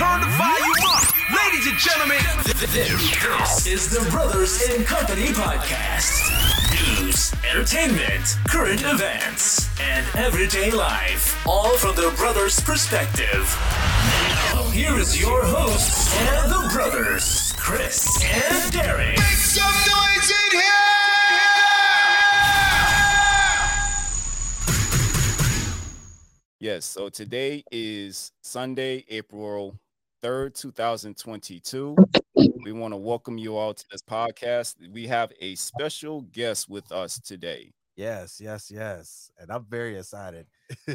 Turn the volume up. Ladies and gentlemen, This is the Brothers in Company podcast. News, entertainment, current events, and everyday life. All from the brothers' perspective. Now, here is your hosts and the brothers, Chris and Derek. make some noise in here. Yes, so today is Sunday, April 3rd, 2022. We want to welcome you all to this podcast. We have a special guest with us today. Yes, yes, yes. And I'm very excited.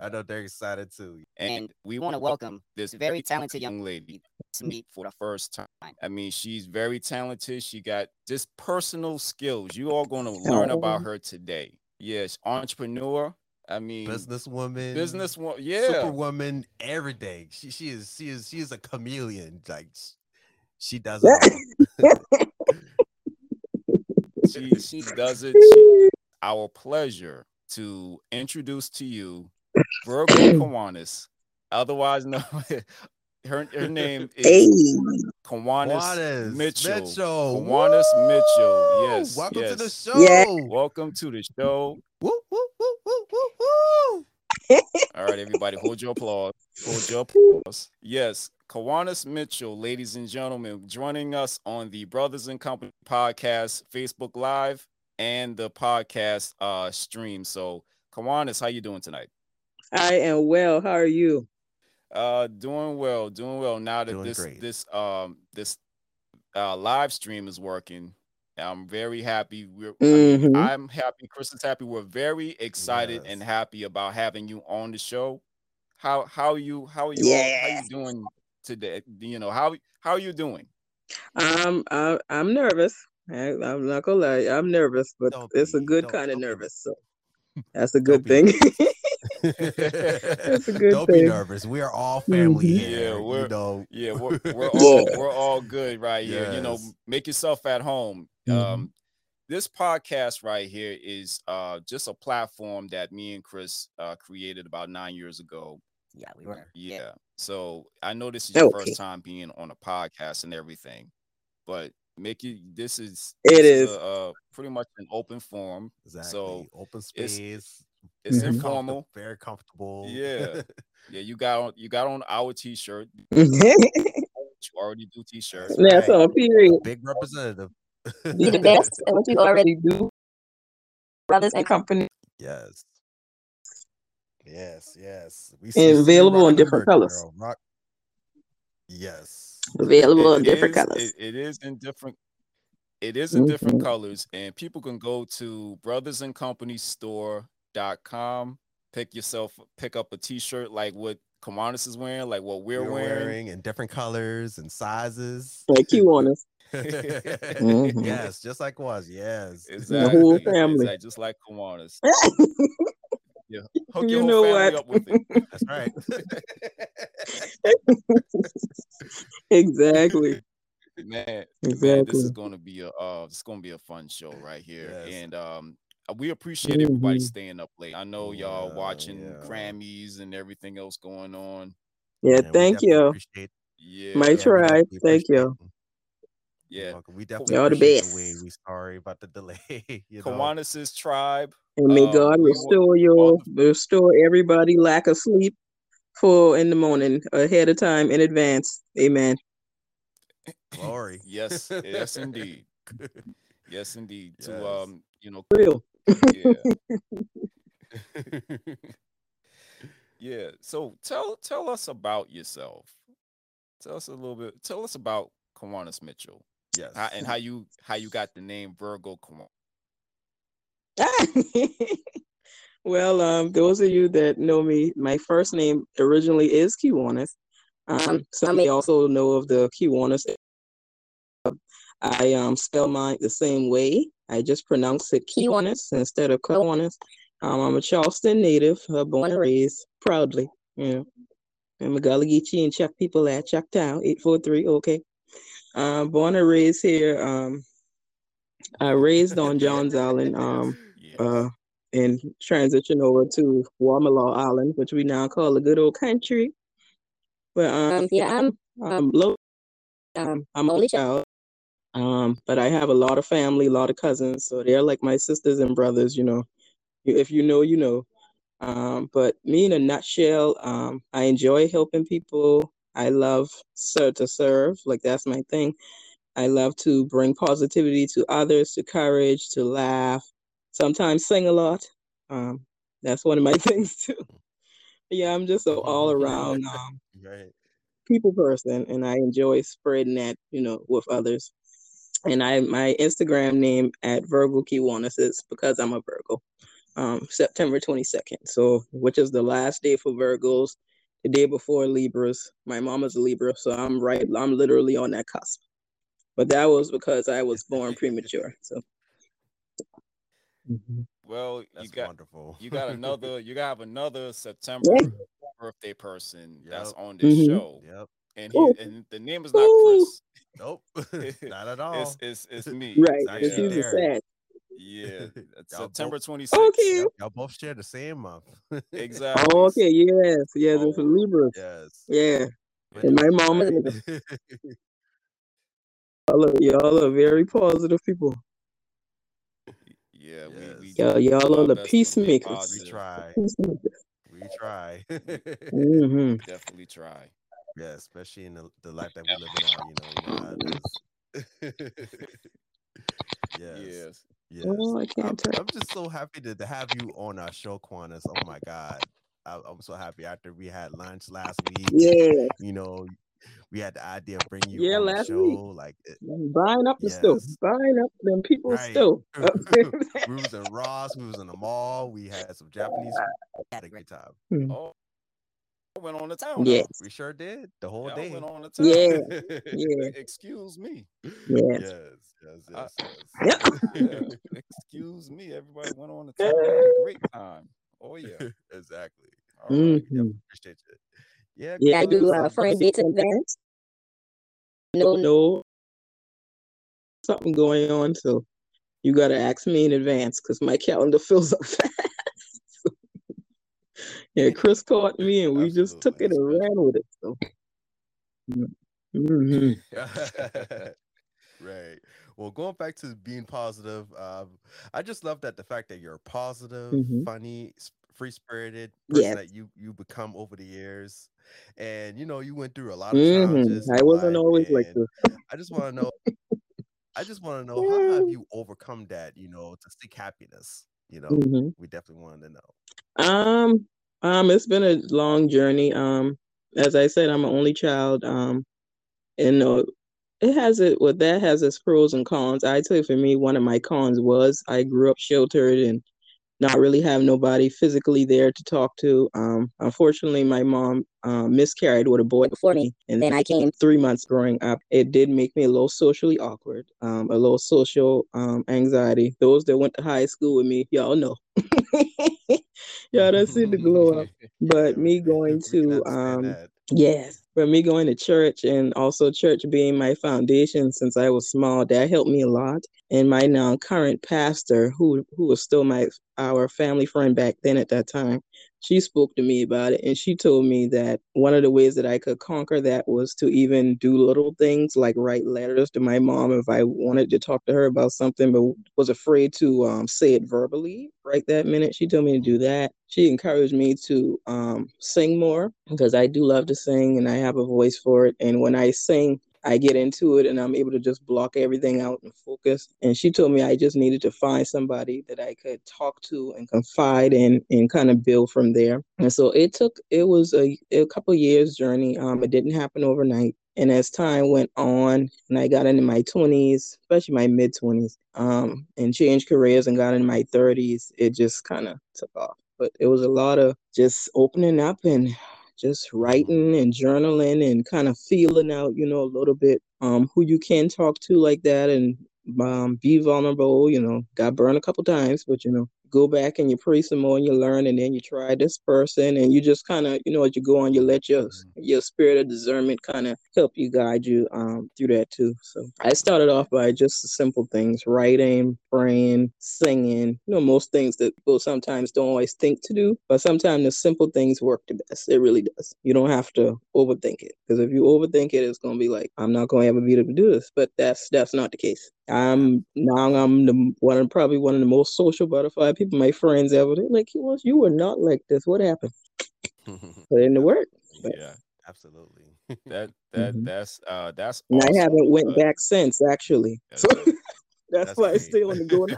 I know they're excited too. And we want to welcome this very talented young lady to meet for the first time. I mean, she's very talented. She got just personal skills. You all going to learn about her today. Yes, entrepreneur. I mean, Businesswoman, businesswoman. Yeah. superwoman, everything. She she is she is she is a chameleon. Like she does it. she she does it. She, our pleasure to introduce to you Virgo Kiwanis, otherwise known. Her, her name is Hey, Kiwanis Juanes Mitchell. Mitchell. Kiwanis Mitchell. Yes. Welcome to the show. Yeah. Welcome to the show. Woo, woo, woo, woo, woo, woo. All right, everybody, hold your applause. Hold your applause. Yes, Kiwanis Mitchell, ladies and gentlemen, joining us on the Brothers and Company podcast, Facebook Live, and the podcast uh stream. So, Kiwanis, how you doing tonight? I am well. How are you? Uh, doing well, doing well. Now that Doing this great. this um this uh live stream is working, I'm very happy. We're I mean, Mhm. I'm happy. Chris is happy. We're very excited and happy about having you on the show. How how you how are you all, how Yeah. you doing today? You know how how are you doing? I'm I, I'm nervous. I, I'm not gonna lie. I'm nervous, but Don't it's a good kind of don't be. nervous. So that's a good Don't thing. That's a good Don't be nervous. We are all family Mhm. here. Yeah, we're- you know. Yeah, we're we're all we're all good right here. You know, make yourself at home. Mhm. Um, this podcast right here is uh just a platform that me and Chris uh created about nine years ago. Yeah, we were. Yeah. So I know this is your Okay. first time being on a podcast and everything, but make you this is it is this a, uh pretty much an open forum. Exactly. So open space. It's Very comfort- informal. Very comfortable. Yeah. Yeah, you got on you got on our t-shirt. You already do t-shirts. right. all. Period. Big representative. Be the best at what you already do. Brothers and company. Yes. Yes, yes. We see you available in different merch, colors. Rock. Yes. Available in It different is- colors. It, it is in different. It is in different Mhm. colors, and people can go to brothersandcompany.store.com, pick yourself, pick up a T-shirt like what Kiwanis is wearing, like what we're, We're wearing. wearing in different colors and sizes. Like you want us. Mm-hmm. Mhm. yes, just like was. Yes. Exactly, whole family. exactly, just like Kiwanis. Yeah, hook You know what? up with it. That's right. exactly. man, man, Exactly. this is going to be a uh, it's going to be a fun show right here, Yes. and um, we appreciate everybody staying up late. I know y'all Yeah, watching yeah. Grammys and everything else going on. Yeah. Man, Thank you. Yeah, My yeah, try. Thank you. yeah. welcome. We definitely Y'all the best. the way. We sorry about the delay. you know? Kiwanis's tribe. And may Uh, God restore your restore everybody lack of sleep for in the morning ahead of time in advance. Amen. Glory. Yes, yes, indeed. Yes, indeed. To um, you know, Real. Yeah, yeah. So tell tell us about yourself. Tell us a little bit. Tell us about Kiwanis Mitchell yes. how, and how you how you got the name Virgo Kiwanis. well, um, those of you that know me, my first name originally is Kiwanis. Um, some may also know of the Kiwanis. I um spell mine the same way. I just pronounce it Kiwanis instead of Kiwanis. Um, I'm a Charleston native, uh, born and raised proudly. Yeah. know, I'm a Gullah Geechee and Chuck people at Chucktown, 843. Okay. Um, born and raised here. Um, I raised on Johns Island. Um, Yeah. uh, and transition over to Wadmalaw Island, which we now call the good old country. But um, yeah, I'm um low. Um, I'm only child. Um, but I have a lot of family, a lot of cousins, so they're like my sisters and brothers. You know, if you know, you know. Um, but me in a nutshell, um, I enjoy helping people. I love serve to serve, like that's my thing. I love to bring positivity to others, to courage, to laugh. Sometimes sing a lot. Um, that's one of my things too. Yeah, I'm just an all around um, Right. people person, and I enjoy spreading that, you know, with others. And I my Instagram name at Virgo Kiwanis is because I'm a Virgo. Um, September 22nd, so which is the last day for Virgos, the day before Libras. My mama's a Libra, so I'm right. I'm literally on that cusp. But that was because I was born premature. So. Mhm. Well, you got wonderful. you got another you got another September birthday person that's on this Mhm. show, Yep. And Ooh. he and the name is not Ooh. Chris. Nope. Not at all. It's it's it's me. Right, It's actually he's sad. Yeah, September 26th. Okay. Yep, Y'all both share the same month. Exactly. Oh, okay, yes, yes, it's a Oh, Libra. yes. Yeah, and my mom y'all are, y'all are very positive people. Yeah, we, we Y'all, y'all are the best to stay peacemakers. we try. Peacemakers. We try. hmm Definitely try. Yeah, especially in the, the life that we live in now, you know, you know how it is. yes. Yes. Yes. Oh, I can't tell. I'm just so happy to, to have you on our show, Quanis. Oh my God. I, I'm so happy after we had lunch last week. Yeah, You know, we had the idea of bringing you Yeah, on the last show. week. Like, it- buying up the stove, buying up them people Right. stove. we was in Ross, we was in the mall, we had some Japanese. We had a great time. Hmm. Oh, I went on the town. Yeah. huh? We sure did the whole Yeah, I day. went on the town. Yeah. yeah, Excuse me. yes. Yes, yes, I- yes, Yeah. Yeah, Excuse me. Everybody went on the town. Had a great time. Oh yeah. yes. exactly. All right. Mhm. Appreciate it. Yeah, Yeah, I do Quanis, uh, friend dates in advance. No, no. No, something going on, so you got to ask me in advance because my calendar fills up fast. Yeah, Chris caught me, and we just took it and ran with it. So. hmm right. Well, going back to being positive, um, I just love that the fact that you're a positive, Mhm. funny, free spirited person Yes. that you you become over the years, and you know you went through a lot of hmm challenges. I wasn't always like this. I just want to know. I just want to know how have you overcome that? You know, to seek happiness. You know, hmm we definitely wanted to know. Um, um, it's been a long journey. Um, as I said, I'm an only child. Um, and uh, it has it. Well, that has its pros and cons. I tell you, for me, one of my cons was I grew up sheltered and not really have nobody physically there to talk to. Um, unfortunately, my mom um, miscarried with a boy before me, and then I came three months growing up. It did make me a little socially awkward, um, a little social um, anxiety. Those that went to high school with me, y'all know. y'all done see the glow up. But me going to um. Yes, but me going to church and also church being my foundation since I was small, that helped me a lot. And my now current pastor, who who was still my our family friend back then at that time, she spoke to me about it and she told me that one of the ways that I could conquer that was to even do little things like write letters to my mom if I wanted to talk to her about something but was afraid to um, say it verbally right that minute. She told me to do that. She encouraged me to um, sing more because I do love to sing and I have a voice for it. And when I sing, I get into it and I'm able to just block everything out and focus. And she told me I just needed to find somebody that I could talk to and confide in and kind of build from there. And so it took, it was a, a couple years journey. Um, it didn't happen overnight. And as time went on and I got into my 20s, especially my mid 20s, um, and changed careers and got into my 30s, it just kind of took off. But it was a lot of just opening up and just writing and journaling and kind of feeling out, you know, a little bit um, who you can talk to like that and um, be vulnerable. You know, got burned a couple times, but you know, go back and you pray some more and you learn and then you try this person and you just kind of you know as you go on you let your your spirit of discernment kind of help you guide you um through that too. So i started off by just the simple things writing praying singing you know most things that people sometimes don't always think to do but sometimes the simple things work the best. It really does. You don't have to overthink it because if you overthink it it's going to be like i'm not going to ever be able to do this but that's that's not the case I'm now I'm the one of probably one of the most social butterfly people my friends ever. They're like, you was you were not like this. What happened? Put in the work. But- Yeah, Absolutely. that that Mhm. that's uh that's. And I haven't went but- back since actually. That's So that's, That's why stay on the go now.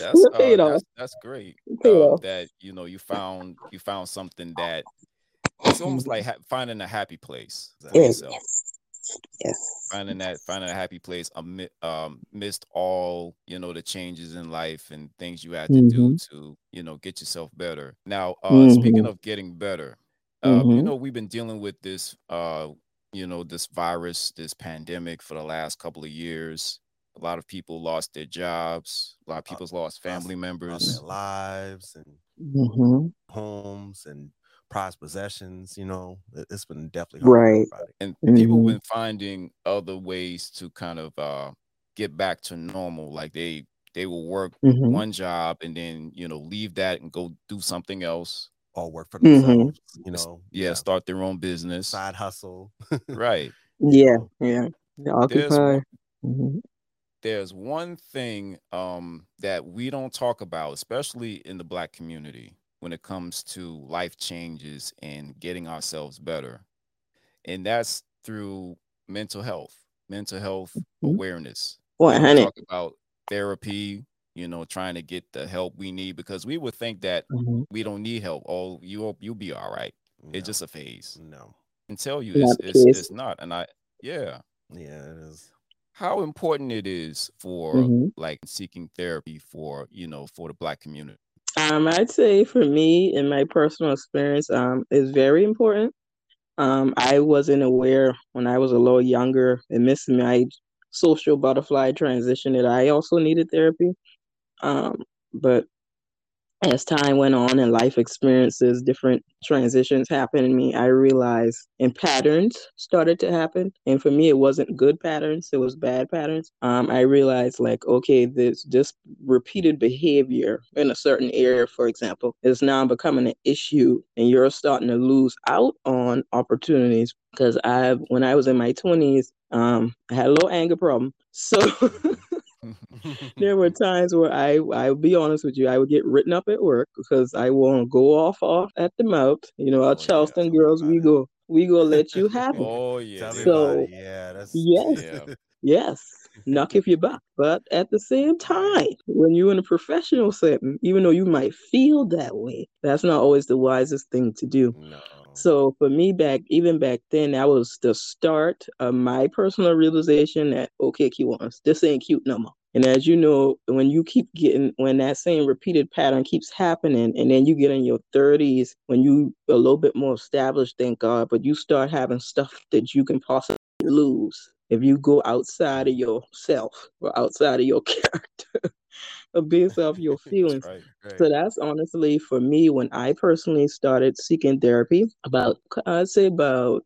that's uh, that's, that's great. Um, that you know you found you found something that it's almost like ha- finding a happy place Mm-hmm. Yes. Yourself. Yes. Finding that finding a happy place amid um missed all you know the changes in life and things you had to do Mhm. to you know get yourself better. Now, uh speaking Mhm. of getting better, uh, you Mhm. know we've been dealing with this uh you know this virus, this pandemic for the last couple of years. A lot of people lost their jobs. A lot of people's lost family Lost members. their lives and Mhm. homes and prized possessions. You know, It- it's been definitely hard Right. and people Mhm. been finding other ways to kind of uh get back to normal like they they will work Mhm. one job and then you know leave that and go do something else All work for Mhm. themselves. You know, yeah, start their own business side hustle. right Yeah. Yeah. Occupy. one, Mhm. there's one thing um that we don't talk about especially in the black community when it comes to life changes and getting ourselves better and that's through mental health mental health Mhm. awareness One we don't hundred. talk about therapy you know trying to get the help we need because we would think that Mhm. we don't need help oh you you'll be all right it's just a phase no. and tell you it's, it's it's not and i yeah Yeah, it is. how important it is for Mhm. like seeking therapy for you know for the black community Um, I'd say for me, in my personal experience, um, is very important. Um, I wasn't aware when I was a little younger and missed my social butterfly transition that I also needed therapy. Um, but as time went on and life experiences, different transitions happened in me, I realized and patterns started to happen. And for me, it wasn't good patterns, it was bad patterns. Um, I realized like, okay, this just repeated behavior in a certain area, for example, is now becoming an issue and you're starting to lose out on opportunities. Because I when I was in my twenties, um, I had a little anger problem. So there were times where I I would be honest with you, I would get written up at work because I won't go off off at the mouth. You know, Oh, our yeah, Charleston tell me girls, we go we go let you have it. oh yeah Tell me they- about So. Yeah, that's yes. Yeah. Yes, knock if you buck. But at the same time, when you're in a professional setting, even though you might feel that way, that's not always the wisest thing to do. no. So for me back even back then, that was the start of my personal realization that okay, Kiwanis, this ain't cute no more. And as you know, when you keep getting when that same repeated pattern keeps happening, and then you get in your thirties, when you a little bit more established, thank God, but you start having stuff that you can possibly lose if you go outside of yourself or outside of your character or based off your feelings. Right. Right. So that's honestly for me when I personally started seeking therapy about I'd say about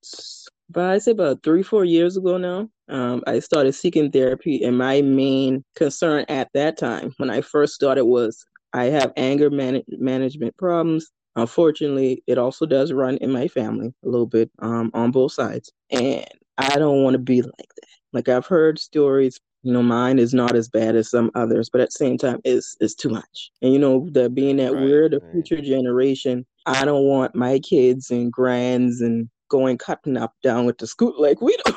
but I'd say about three, four years ago now. Um, I started seeking therapy and my main concern at that time when I first started was I have anger man- management problems. Unfortunately, it also does run in my family a little bit um, on both sides. And I don't want to be like that. Like I've heard stories you know mine is not as bad as some others but at the same time it's it's too much and you know the being that Right, we're the right. future generation i don't want my kids and grands and going cutting up down with the scoot like we don't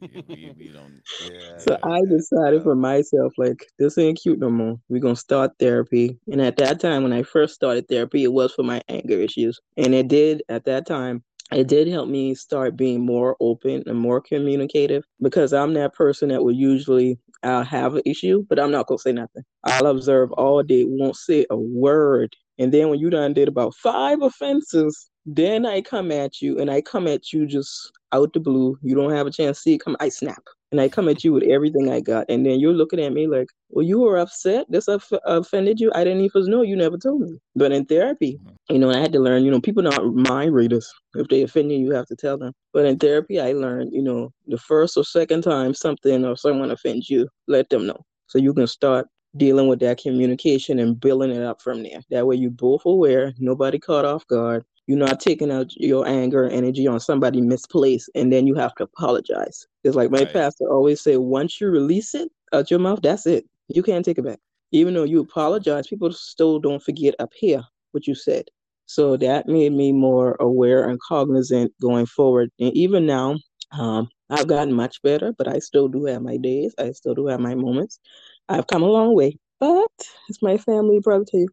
we, we, we don't Yeah. so i decided yeah. for myself like this ain't cute no more we're gonna start therapy and at that time when i first started therapy it was for my anger issues and it did at that time it did help me start being more open and more communicative because I'm that person that will usually I'll have an issue, but I'm not gonna say nothing. I'll observe all day, won't say a word. And then when you done did about five offenses, then I come at you and I come at you just out the blue. You don't have a chance to see it come, I snap. and I come at you with everything I got, and then you're looking at me like, "Well, you were upset. This off- offended you. I didn't even know. You never told me." But in therapy, you know, I had to learn. You know, people not mind readers. If they offend you, you have to tell them. But in therapy, I learned. You know, the first or second time something or someone offends you, let them know, so you can start dealing with that communication and building it up from there. That way, you both aware. Nobody caught off guard. You're not taking out your anger and energy on somebody misplaced, and then you have to apologize. It's like my Right. pastor always say, once you release it out your mouth, that's it. You can't take it back. Even though you apologize, people still don't forget up here what you said. So that made me more aware and cognizant going forward. And even now, um, I've gotten much better, but I still do have my days. I still do have my moments. I've come a long way, but it's my family, brother to you.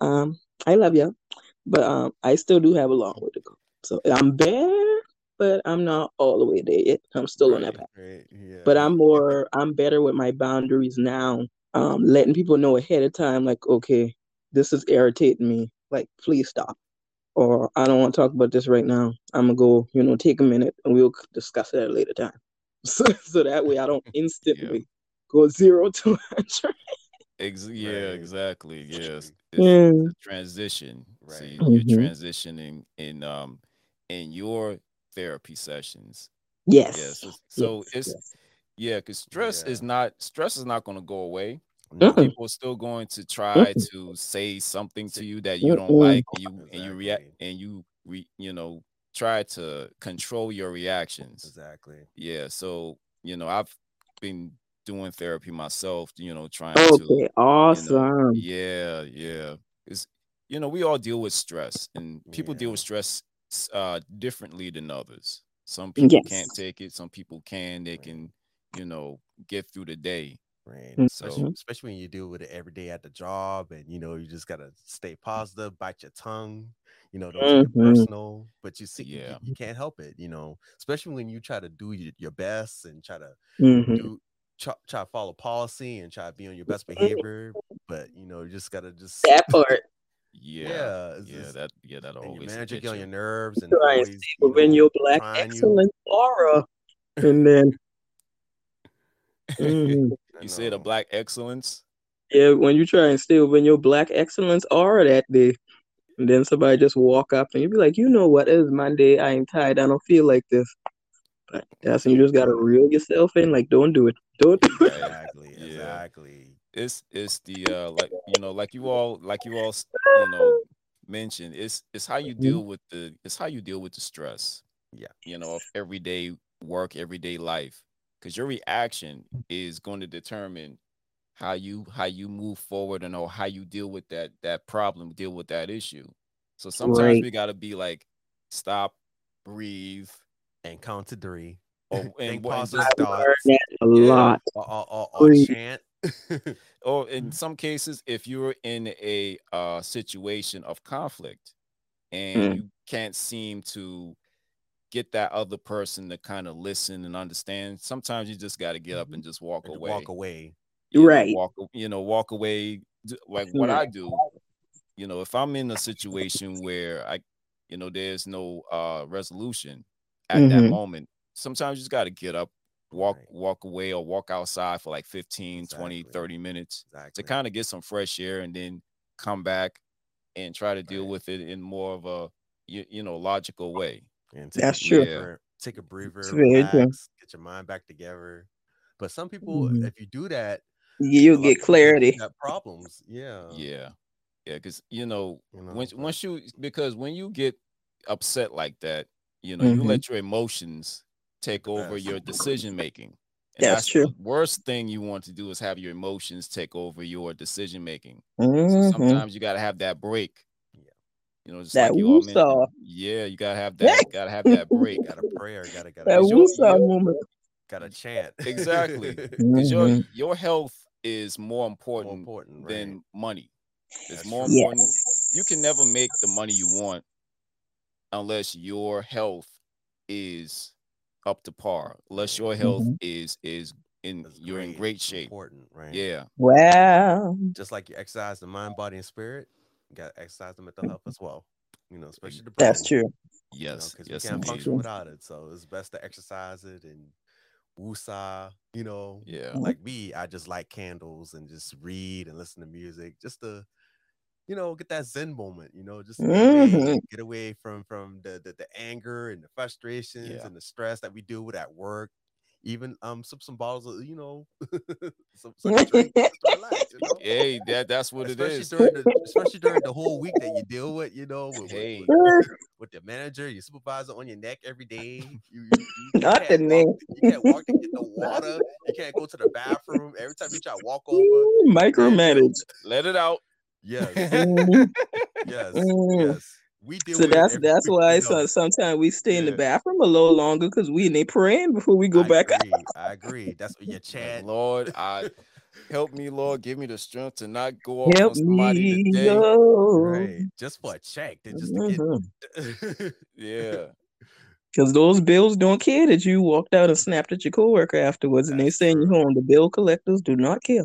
Um, I love you, but um, I still do have a long way to go. So I'm better, but I'm not all the way there yet. I'm still on that path. Right, yeah. But I'm more, I'm better with my boundaries now. Um, letting people know ahead of time, like, okay, this is irritating me. Like, please stop. Or I don't want to talk about this right now. I'm gonna go, you know, take a minute and we'll discuss it at a later time. So, so that way I don't instantly go zero to hundred. Ex- yeah, Right. exactly. Yes. Exactly. It's Yeah. the transition. See, Right. you're transitioning in um in your therapy sessions. Yes. yes. So, so yes, it's yes. yeah, because stress is not stress is not going to go away. Mm-mm. People are still going to try Mm-mm. to say something to you that you don't Mm-mm. like, and you and you react and you re, you know try to control your reactions. Exactly. Yeah. So you know, I've been doing therapy myself. You know, trying to Okay, you know, awesome. yeah, yeah. It's you know, we all deal with stress, and people deal with stress uh differently than others. Some people can't take it, some people can. They Right. can, you know, get through the day. Right. Mhm. Especially, So especially when you deal with it every day at the job and you know you just gotta stay positive, bite your tongue, you know, don't take it Mhm. personal. But you see you, Yeah. you can't help it, you know, especially when you try to do your, your best and try to hmm do try, try to follow policy and try to be on your best Mhm. behavior. But you know, you just gotta just That part. yeah, yeah, yeah, just- that yeah, that and your always manager get get on you. your nerves and Try and always stay you within know, your black trying you. excellence aura. And then. I You said a know. black excellence. yeah, when you try and stay within your black excellence aura that day, and then somebody just walk up and you be like, you know what, it is Monday, I ain't tired, I don't feel like this. But that's when you just gotta reel yourself in, like, don't do it. Don't do it. Exactly, Yeah. exactly. It's it's the uh like you know like you all like you all you know mentioned it's it's how you Mhm. deal with the it's how you deal with the stress. Yeah. You know of everyday work, everyday life, because your reaction is going to determine how you how you move forward and or how you deal with that that problem, deal with that issue. So sometimes Right. we got to be like stop, breathe, And count to three. or and, Think what- and positive just thoughts. That a lot. Or, or, or, or chant. or in some cases if you're in a uh situation of conflict and Mm. you can't seem to get that other person to kind of listen and understand sometimes you just got to get up and just walk and away walk away. you know, Right. walk you know walk away like what i do you know if i'm in a situation where i you know there's no uh resolution at that Mhm. moment sometimes you just got to get up walk Right. walk away or walk outside for like 15 20 30 minutes Exactly. to kind of get some fresh air and then come back and try to deal Right. with it in more of a you, you know logical way and take That's a true. breather, take a breather, It's true. relax, get your mind back together. But some people, Mhm. if you do that, You'll get of people think clarity. You got problems. Yeah. yeah yeah because you know You know, once once you because when you get upset like that you know you Mhm. let your emotions take over best. your decision making and That's that's true. the worst thing you want to do is have your emotions take over your decision making so Mhm. sometimes you got to have that break Yeah. you know just That like you all mentioned woosah. yeah you gotta have that gotta have that break Got a prayer. Got to got That Is your- woosah your- moment. got to chant. Exactly. because your Mhm. your health is more More important important than right? money. It's more true. important. Yes. You can never make the money you want unless your health is up to par. Unless your health Mhm. is is in That's you're in great, great shape. Important, right? Yeah. Well, Just like you exercise the mind, body, and spirit, you got to exercise the mental health as well. You know, especially the brain. That's true. you know, Yes. 'cause yes, we can't indeed. function without it. So it's best to exercise it and woosah, you know. Yeah. Like me, I just like candles and just read and listen to music just to, you know, get that zen moment, you know, just get away, Mhm. get away from from the, the the anger and the frustrations Yeah. and the stress that we deal with at work. Even um some some bottles of you know some, some drink relax, you know? Hey, that that's what it especially is. during the especially during the whole week that you deal with, you know, with, with- Hey. with, with the manager, your supervisor on your neck every day. You, you, you Not can't the walk, you can't walk to get the water. You can't go to the bathroom. Every time you try to walk over, Micromanage. Let it out. Yes, Mhm. yes, Mm. yes. We deal So that's that's why so, sometimes we stay in the bathroom a little longer because we in there praying before we go I back out. I agree. That's what your chant. Lord, I help me, Lord, give me the strength to not go off Help on somebody me, today. Right, just for a check, just to Mhm. get. Yeah. Because those bills don't care that you walked out and snapped at your coworker afterwards, and they send you home. The bill collectors do not care.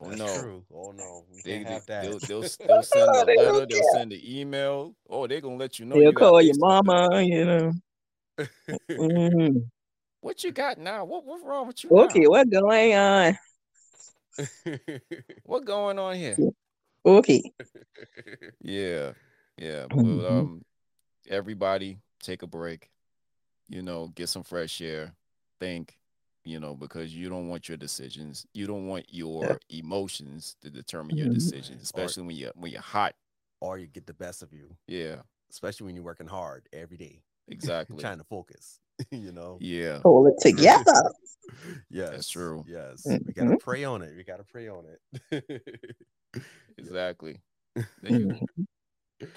Oh That's no. true. Oh no, we They, can't they, have that. they'll, they'll, they'll send a letter, they'll send an email. Oh, they're gonna let you know They'll you call your late something. mama, you know. hmm What you got now? What what's wrong with you Okay, now? what going on? What going on here? Okay. Yeah, yeah. But Mhm. um, everybody take a break. You know, get some fresh air. Think. You know, because you don't want your decisions. You don't want your emotions to determine your Mhm. decisions, Or- especially when you're when you're hot. or you get the best of you, Yeah, especially when you're working hard every day, exactly. trying to focus. you know. Yeah, Pull it together. yes, that's true. Yes, we gotta Mhm. pray on it. We gotta pray on it. exactly. Then you Mhm.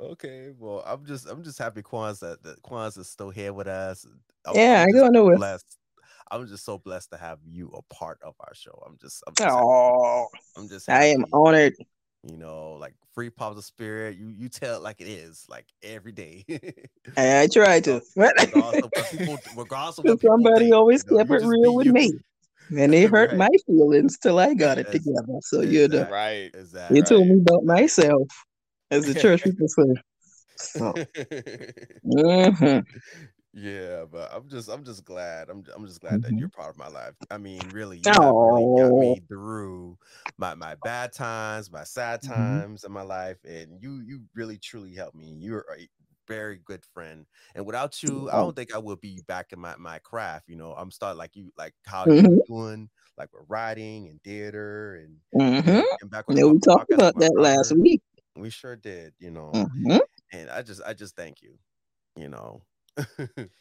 okay, well, I'm just I'm just happy Kiwanis that Kiwanis is still here with us. I'm, Yeah, I I'm go just nowhere. blessed. I'm just so blessed to have you a part of our show. I'm just I'm just happy. Oh, I'm just I am honored. You know, like free pops of spirit. You you tell it like it is, like every day. I, I try to. regardless of people, regardless of what people somebody think, always you know, kept it real with you. me. And they hurt Right. my feelings till I got it Ex- together. So you're the right. Exactly. you told me about myself, as the church people say. So mhm. Yeah, but I'm just I'm just glad. I'm I'm just glad that Mhm. you're part of my life. I mean, really, you really got me through my my bad times, my sad Mhm. times in my life, and you you really truly helped me. You're a very good friend, and without you, I don't think I would be back in my my craft. You know, I'm starting like you like how you're Mhm. doing, like with writing and theater and Mhm. and, back when Yeah, we talked about that last week. We sure did, you know. Mhm. And I just I just thank you. You know.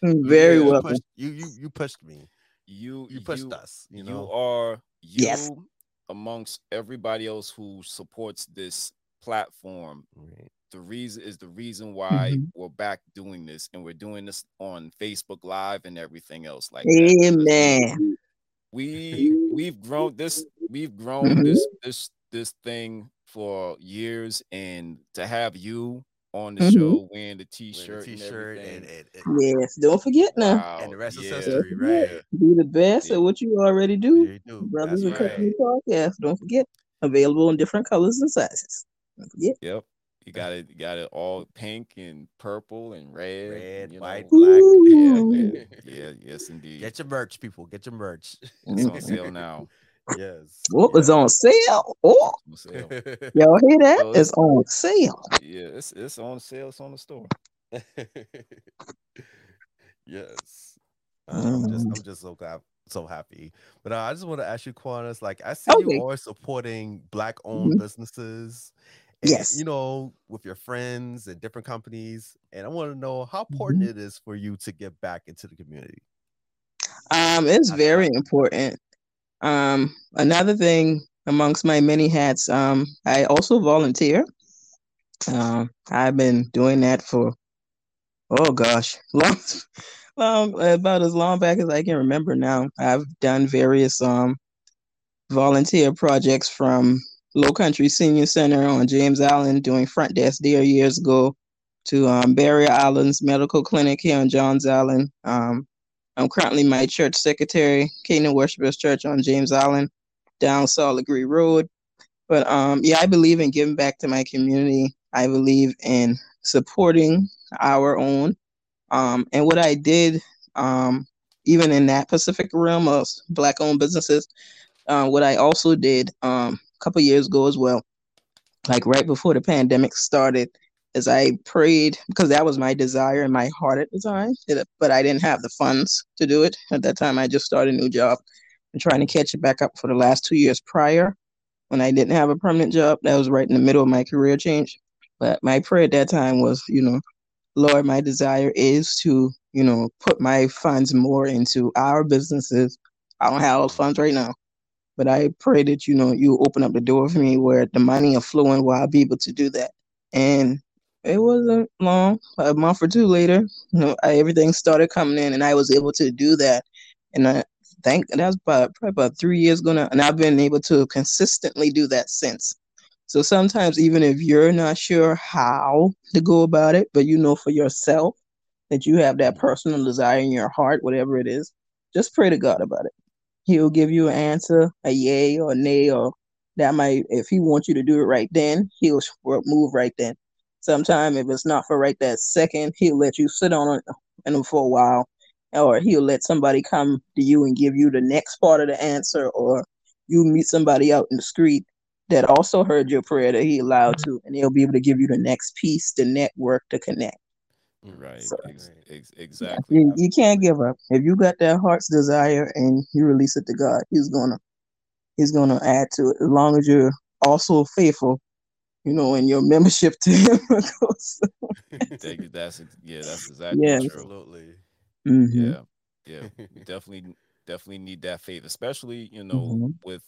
Mm, Very you, you welcome. pushed you you you pushed me. You You pushed you, us, you know, you are you Yes. amongst everybody else who supports this platform Right. the reason is the reason why Mhm. we're back doing this and we're doing this on Facebook Live and everything else like that. Amen. We, we we've grown this we've grown Mhm. this this this thing for years and to have you on the Mhm. show wearing the t-shirt, t-shirt and and, and, and, Yes. Don't forget now. wow. and the rest is yeah, history, Don't right? forget. Be the best Yeah. at what you already do. You do. brothers That's and right. podcast. Don't forget. Available in different colors and sizes. Don't forget. Yep. You got it. You got it all pink and purple and red. Red, you white, know. black. Yeah, Yeah. Yes, indeed. Get your merch, people. Get your merch. It's on sale now. Yes. Oh, it's on sale. Oh, on sale. y'all hear that? So It's it's on sale. yeah. It's it's on sale. It's on the store. yes. I'm just Mm. I'm just so glad so happy. But uh, I just want to ask you, Kiwanis, like I see Okay. you always supporting black owned Mhm. businesses and Yes. you know, with your friends and different companies. And I want to know how important Mm-hmm. it is for you to get back into the community. Um, it's very important. Um, another thing amongst my many hats, um, I also volunteer. Um, I've been doing that for oh gosh, long, long about as long back as I can remember now. I've done various um volunteer projects from Low Country Senior Center on James Island doing front desk there years ago to um, Barrier Islands Medical Clinic here on Johns Island. Um, I'm currently my church secretary, Kingdom Worshipers Church on James Island, down Sol Legare Road. But um, yeah, I believe in giving back to my community. I believe in supporting our own. Um, and what I did um, even in that Pacific realm of black owned businesses, uh, what I also did um, a couple years ago as well, like right before the pandemic started, is I prayed because that was my desire and my heart at the time, but I didn't have the funds to do it at that time. I just started a new job and trying to catch it back up for the last two years prior when I didn't have a permanent job. That was right in the middle of my career change. But my prayer at that time was, you know, Lord, my desire is to, you know, put my funds more into our businesses. I don't have those funds right now, but I pray that, you know, you open up the door for me where the money are flowing where I'll be able to do that. And it wasn't long, a month or two later, you know, I, everything started coming in and I was able to do that. And I think that's about probably about three years gonna, and I've been able to consistently do that since. So sometimes, even if you're not sure how to go about it, but you know for yourself that you have that personal desire in your heart, whatever it is, just pray to God about it. He'll give you an answer, a yay or a nay, or that might, if He wants you to do it right then, He'll move right then. Sometime if it's not for right that second, He'll let you sit on it and for a while, or He'll let somebody come to you and give you the next part of the answer, or you meet somebody out in the street that also heard your prayer that he allowed to, and they'll be able to give you the next piece, the network to connect. Right. So- Ex- ex- exactly. You, you can't give up. If you got that heart's desire and you release it to God, He's gonna He's gonna add to it as long as you're also faithful, you know, and your membership to Him. Thank you. That's ex- yeah. That's exactly Yeah. true. Absolutely. Mhm. Yeah. Yeah. We definitely definitely need that faith, especially you know Mhm. with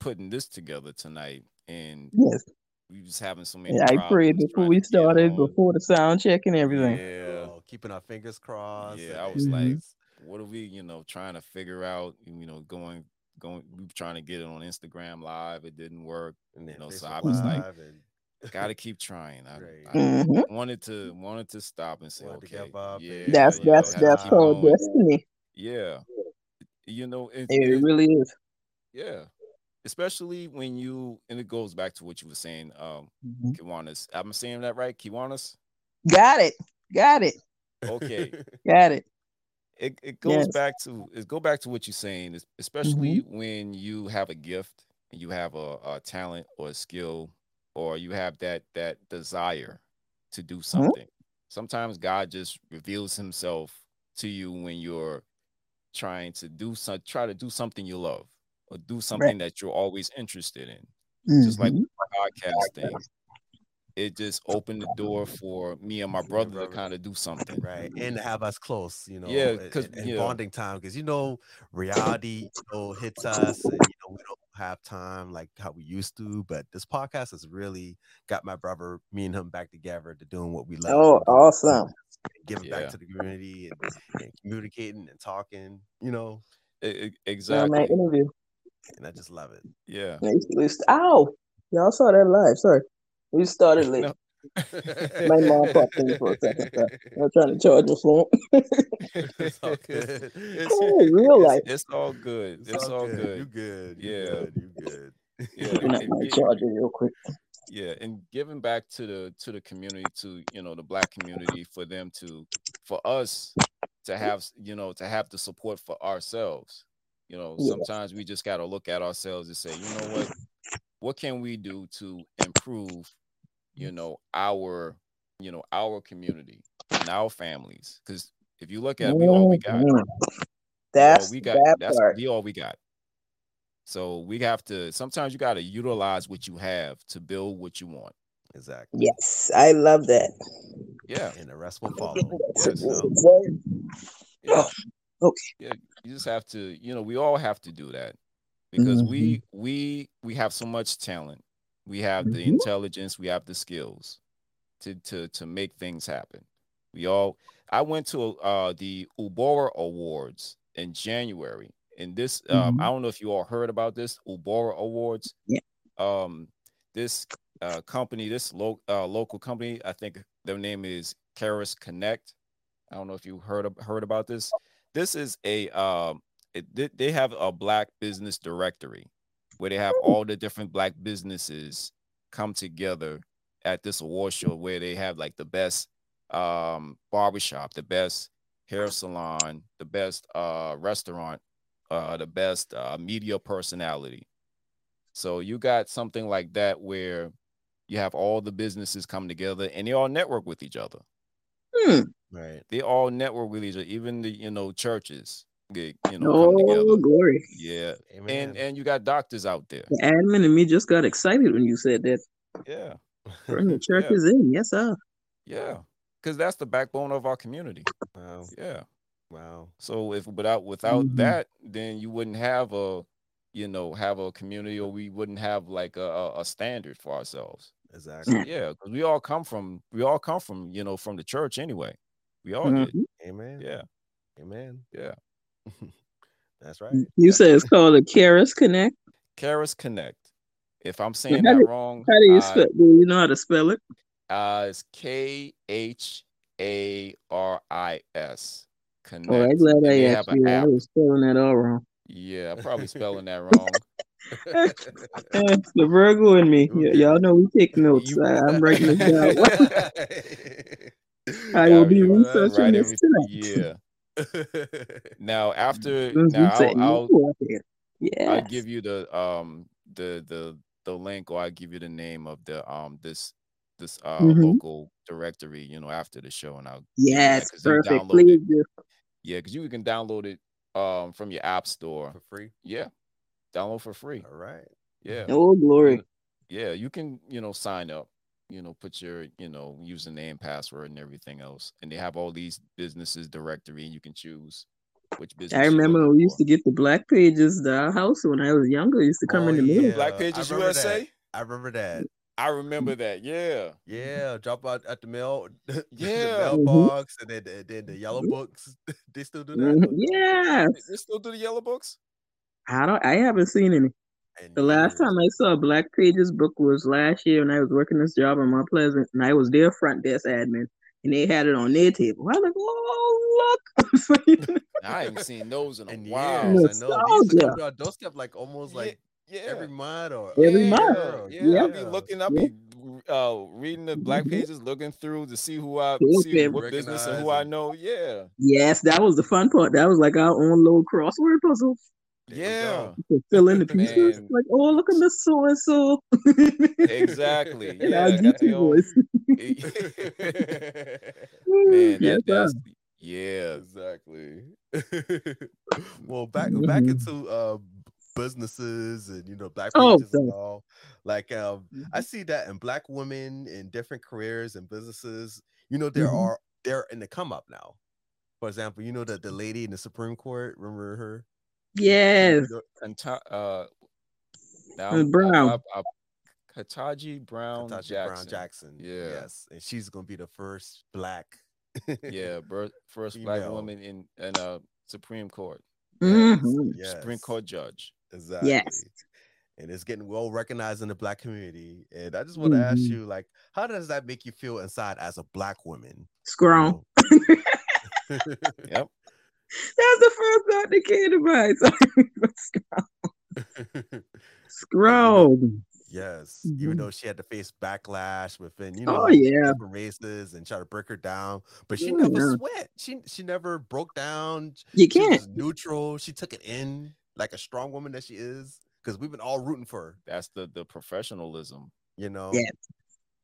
putting this together tonight and Yes, we just having so many. yeah, I prayed before we started, before the sound check and everything. Yeah. Oh, keeping our fingers crossed. Yeah, I was like, Mhm. what are we, you know, trying to figure out? You know, going, going, we were trying to get it on Instagram Live. It didn't work. and you know, so I was like, and Got to keep trying. I, Right. I Mhm. wanted to wanted to stop and say, okay, yeah, and- That's that's had to that's keep called going. destiny. Yeah, you know, it, It it- really is. yeah, especially when you and it goes back to what you were saying, um, Mhm. Kiwanis. I'm saying that right, Kiwanis. Got it. Got it. Okay. Got it. It, it goes Yes. back to it go back to what you're saying is especially when you have a gift and you have a, a talent or a skill or you have that that desire to do something. Sometimes god just reveals himself to you when you're trying to do some try to do something you love or do something that you're always interested in. Just like Mhm. Podcast thing it just opened the door for me and my brother to kind of do something right and to have us close you know Yeah, and- 'cause, and, and yeah. bonding time because you know reality you know hits us and you know we don't have time like how we used to but this podcast has really got my brother me and him back together to doing what we love Oh, awesome. and giving Yeah. back to the community and, and communicating and talking you know Yeah, exactly my interview. and i just love it yeah We used- we used- Ow! Y'all saw that live. Sorry. We started late. No. My mom popped in for a second. Sorry. I'm trying to charge the phone. it's all good It's, Oh, real life. it's all good. It's, all you good. good you Yeah. good you good Yeah, Open up and my charger real quick. yeah, and giving back to the to the community, to you know the black community, for them to, for us to have you know to have the support for ourselves. You know, Yes. sometimes we just got to look at ourselves and say, you know what, what can we do to improve, you know, our you know our community and our families? Because if you look at, it, we all we got. Mhm. We all That's we got. that That's part. we all we got. So we have to. Sometimes you got to utilize what you have to build what you want. exactly Yes, I love that. Yeah, and the rest will follow Yes. you know? yeah. okay. Yeah, you just have to. You know, we all have to do that because we Mm-hmm. we we have so much talent. We have the Mhm. intelligence. We have the skills to to to make things happen. We all. I went to uh the Ubora Awards in January, and this um, I don't know if you all heard about this Ubora Awards. Yeah. Um, this uh company, this lo- uh, local company, I think their name is Karis Connect. I don't know if you heard of, heard about this. This is a um, it, they have a black business directory where they have all the different black businesses come together at this award show where they have like the best um barbershop, the best hair salon, the best uh restaurant, uh the best uh media personality. So you got something like that where you have all the businesses come together and they all network with each other. Hmm. Right. They all network with each other, even the you know churches get you know Oh, together. glory. Yeah. Amen. And and you got doctors out there. The admin and me just got excited when you said that. Yeah. Bring the Yeah. churches in. Yes, sir. Yeah. Because that's the backbone of our community. wow. Yeah. Wow. So if without without Mhm. that, then you wouldn't have a, you know, have a community, or we wouldn't have like a, a, a standard for ourselves. Exactly. Yeah, because we all come from we all come from you know from the church anyway. We all did. Mhm. Amen. Yeah, Amen. yeah. That's right. You said it's called a Kharis Connect. Kharis Connect. If I'm saying that wrong, How do you spell? Do you know how to spell it? Uh, it's K H A R I S. Connect. Oh, I'm glad I asked you. I was spelling that all wrong. Yeah, I'm probably spelling that wrong. The Virgo in me. Y- y'all know we take notes. You- I, I'm writing this down. I will be researching this tonight. Yeah. Now after now I'll, I'll you. Yeah. I'll give you the um the the the link or I give you the name of the um this this uh Mhm. local directory, you know, after the show and I'll Yes, 'cause you perfect. Please do. yeah, because you can download it um from your app store. For free. Yeah. Download for free. All right. Yeah. Oh, glory. Yeah, you can, you know, sign up, you know, put your, you know, username, password, and everything else. And they have all these businesses directory, and you can choose which business. I remember we used for. to get the black pages, the house when I was younger used to come Oh, in the mail. Black Pages remember USA. that. I remember that. I remember that. Yeah. Yeah, drop out at the mail, the Yeah. mailbox, and then and then the yellow books. they still do that. Mhm. Don't- don't- Yeah. They- They still do the yellow books. I don't I haven't seen any. And The last years. time I saw a Black Pages book was last year when I was working this job in Mount Pleasant, and I was their front desk admin, and they had it on their table. I was like, "Oh, look!" So, you know, I haven't seen those in a and while. years, I know. They used to come Nostalgia. to our doorstep like almost like yeah. every month or Every yeah, month. Yeah, Yeah. I'll be looking, I'll Yeah. be uh reading the black Mhm. pages, looking through to see who I see Tim. what business and who I know. Yeah. yes, that was the fun part. That was like our own little crossword puzzle. There Yeah. go. You could fill in the pieces. Man. Like, oh, look at Miss So and So. Exactly. And Yeah. our Geechee voice. Man, that, that's yeah. exactly. well, back back Mhm. into uh businesses and you know black Oh, pages and all. Like um, I see that in black women in different careers and businesses. You know, there Mhm. are they're in the come up now. For example, you know that the lady in the Supreme Court. Remember her? Yes. And know, uh, now Brown. I, I, I, Kataji Brown Ketanji Jackson. Brown Jackson. Yeah. Yes, and she's gonna be the first black. Yeah, bir- first black woman in in uh Supreme Court, Yes, Mhm. yes, Supreme Court judge. Exactly. Yes. And it's getting well recognized in the black community. And I just want to ask Mhm. you, like, how does that make you feel inside as a black woman? Scrum. You know? Yep. That's the first thought that came to mind. Scrum. Scrum. yes. Even Mhm. though she had to face backlash within, you know, Oh, yeah. different races and try to break her down, but she Yeah, never yeah. sweat. She she never broke down. You She can't. was neutral. She took it in like a strong woman that she is. Because we've been all rooting for her, That's the the professionalism. you know. Yes.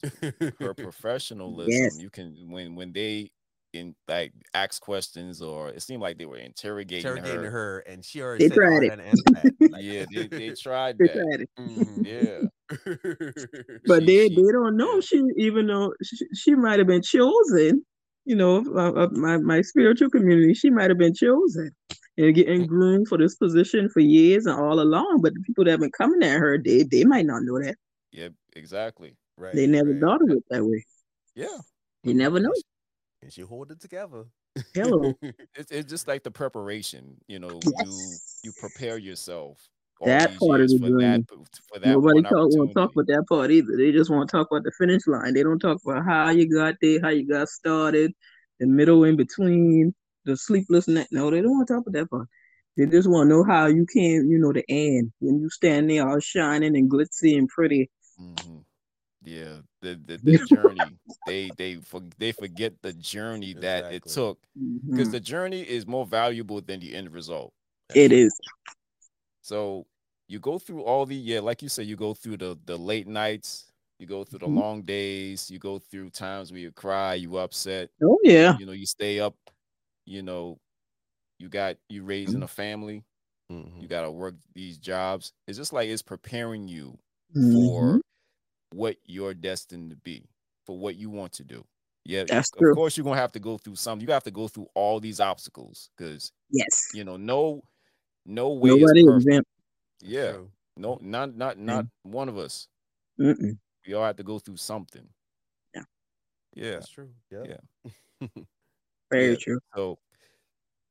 Her professionalism. Yes. You can when when they in like ask questions or it seemed like they were interrogating, interrogating her. her, and she already They said, "Oh, tried it. didn't that." Like, Yeah, they, they tried They that. tried it. Mhm, yeah. But She- they, she- they don't know she even though she, she might have been chosen, you know, of, of my, my spiritual community, she might have been chosen and getting groomed for this position for years and all along. But the people that have been coming at her, they they might not know that. Yeah, exactly. right, They never right. thought of it that way. Yeah. You never know. And she hold it together. Hello. It's it's just like the preparation, you know, you Yes. you prepare yourself all That part of years the for that for that Nobody talk, won't talk about that part either. They just want to talk about the finish line. They don't talk about how you got there, how you got started, the middle in between, the sleepless night. No, they don't want to talk about that part. They just want to know how you can, you know, the end when you stand there all shining and glitzy and pretty. Mhm. Yeah, the the, the journey. They they for, they forget the journey that it took because Mhm. the journey is more valuable than the end result. It is. So you go through all the yeah, like you said, you go through the the late nights, you go through the Mhm. long days, you go through times where you cry, you upset, Oh yeah. you know, you stay up, you know, you got you raising Mm-hmm. a family, you gotta work these jobs. It's just like it's preparing you for what you're destined to be, for what you want to do. Yeah, That's of true. course you're gonna have to go through some. You have to go through all these obstacles because Yes. you know no no way Nobody is is perfect. exempt. Yeah, True. no, not not not one of us. Mm-mm. We all have to go through something. Yeah. Yeah. That's true. Yeah. Very Yeah. true. So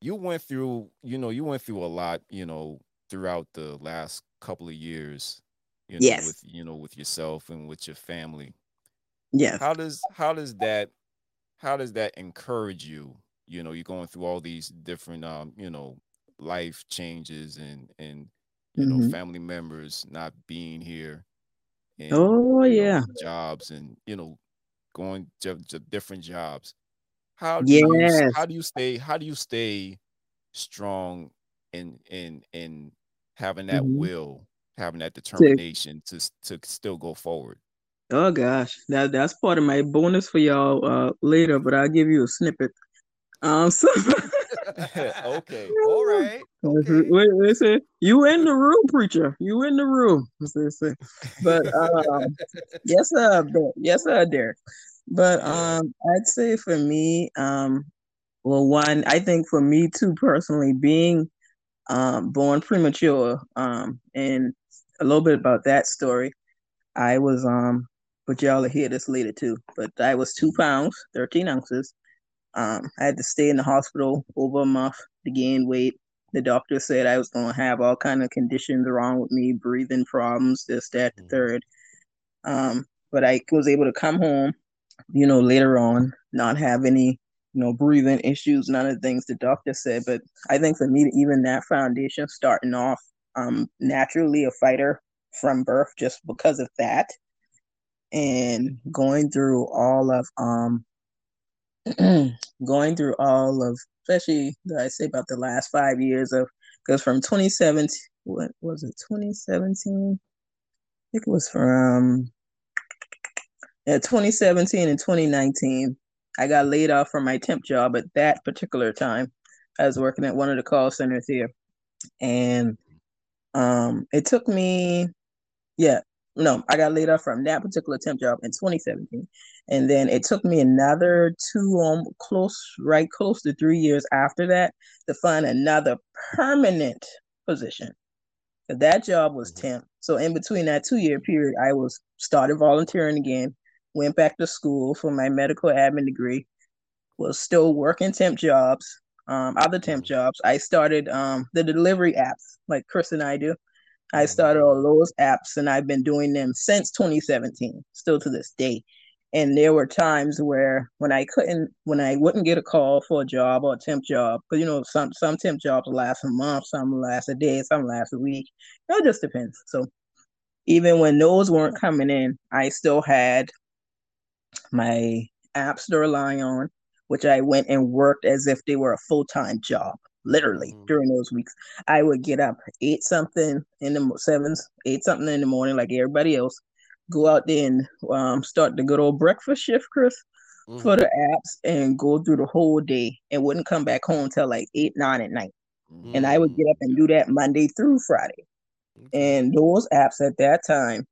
you went through, you know, you went through a lot, you know, throughout the last couple of years, you know, Yes. with you know, with yourself and with your family. Yes. How does how does that how does that encourage you? You know, you're going through all these different um, you know, life changes and and you know, Mhm. family members not being here. And, Oh you know, yeah. jobs and you know, going to, to different jobs. How do you how do you stay how do you stay strong in in in having that Mhm. will, having that determination to s- to still go forward? Oh gosh, that that's part of my bonus for y'all uh later, but I'll give you a snippet. Um, so okay. All right. Okay. wait, wait, say, you in the room, preacher? You in the room? as they say. But um, yes, sir, yes, sir, Derek. But um, I'd say for me, um, well, one, I think for me too personally, being um born premature, um, and a little bit about that story. I was um, but y'all will hear this later too. But I was two pounds, thirteen ounces. Um, I had to stay in the hospital over a month to gain weight. The doctor said I was going to have all kind of conditions wrong with me, breathing problems, this, that, the Mhm. third. Um, but I was able to come home, you know, later on, not have any, you know, breathing issues, none of the things the doctor said. But I think for me, even that foundation, starting off, um, naturally a fighter from birth, just because of that, and going through all of um going through all of especially I say about the last five years of because from 2017 what was it 2017 I think it was from yeah 2017 and 2019 I got laid off from my temp job at that particular time. I was working at one of the call centers here. And um it took me yeah no I got laid off from that particular temp job in 2017 and then it took me another two um close right close to three years after that to find another permanent position. That job was Mhm. temp. So in between that two year period i was started volunteering again went back to school for my medical admin degree was still working temp jobs um other temp jobs i started um the delivery apps like chris and i do I Mhm. started all those apps and I've been doing them since 2017, still to this day. And there were times where when I couldn't, when I wouldn't get a call for a job or a temp job, because you know some some temp jobs last a month, some last a day, some last a week. It just depends. So even when those weren't coming in, I still had my apps to rely on, which I went and worked as if they were a full time job. Literally Mhm. during those weeks, I would get up eight something in the sevens, eight something in the morning, like everybody else. Go out there and um, start the good old breakfast shift, Chris, for Mhm. the apps, and go through the whole day, and wouldn't come back home till like eight nine at night. And I would get up and do that Monday through Friday. And those apps at that time,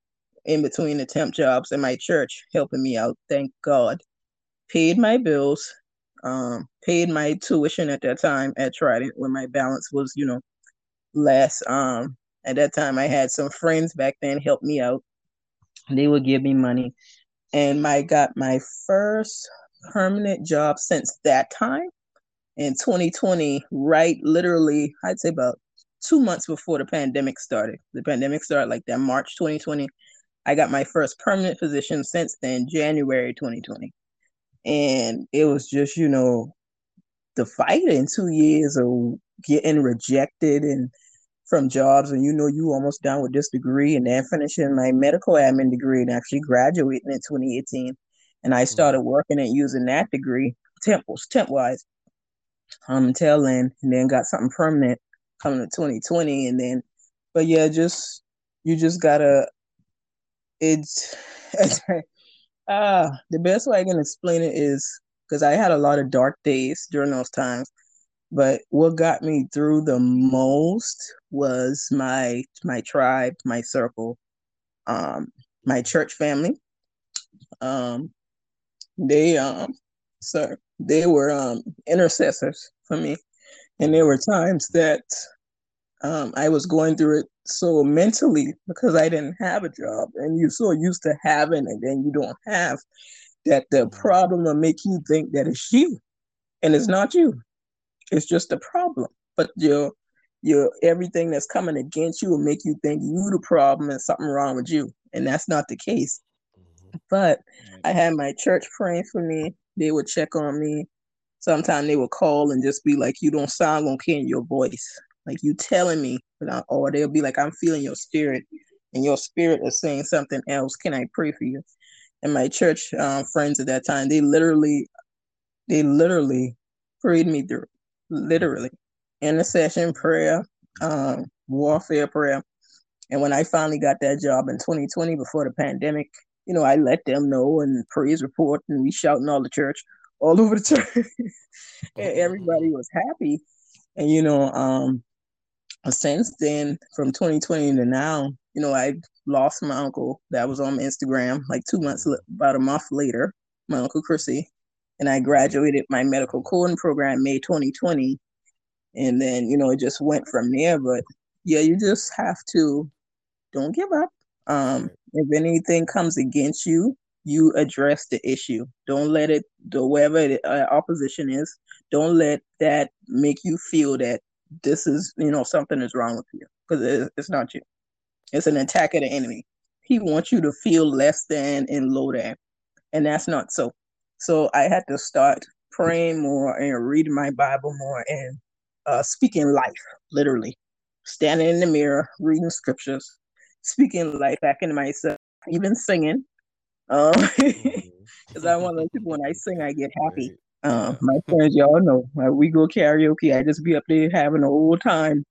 in between the temp jobs and my church, helping me out, thank God, paid my bills, um, paid my tuition at that time at Trident when my balance was, you know, less. Um, at that time, I had some friends back then help me out. They would give me money, and I got my first permanent job since that time in 2020. Right, literally, I'd say about two months before the pandemic started. The pandemic started like that March 2020. I got my first permanent position since then, January 2020. And it was just, you know, the fight in two years of getting rejected and from jobs and you know you almost done with this degree and then finishing my medical admin degree and actually graduating in 2018 and i started working and using that degree temples temp wise um until then and then got something permanent coming to 2020 and then but yeah just you just gotta it's ah the best way i can explain it is because i had a lot of dark days during those times but what got me through the most was my my tribe my circle um my church family. Um they um sir they were um intercessors for me and there were times that um i was going through it so mentally because i didn't have a job and you're so used to having and then you don't have that the problem will make you think that it's you and it's not you it's just a problem but your your everything that's coming against you will make you think you the problem and something wrong with you and that's not the case but I had my church praying for me. They would check on me. Sometimes they would call and just be like, "You don't sound okay in your voice. Like you telling me," or they'll be like, "I'm feeling your spirit, and your spirit is saying something else. Can I pray for you?" And my church um, friends at that time, they literally, they literally prayed me through, literally, intercession prayer, um, warfare prayer. And when I finally got that job in 2020 before the pandemic, you know, I let them know and praise report and we shouting all the church, all over the church. and everybody was happy. And you know, um since then, from 2020 to now, you know, I lost my uncle that was on Instagram like two months, about a month later, my uncle Chrissy, and I graduated my medical coding program May 2020. And then, you know, it just went from there. But yeah, you just have to don't give up. Um, if anything comes against you, you address the issue. Don't let it, whatever the uh, opposition is, don't let that make you feel that this is, you know, something is wrong with you because it's not you. It's an attack of the enemy. He wants you to feel less than and low than, and that's not so. So I had to start praying more and reading my Bible more and uh, speaking life, literally, standing in the mirror, reading scriptures, speaking life back into myself, even singing. Um, because I'm one of those people when I sing, I get happy. Um, my friends, y'all know, like, we go karaoke. I just be up there having a whole time,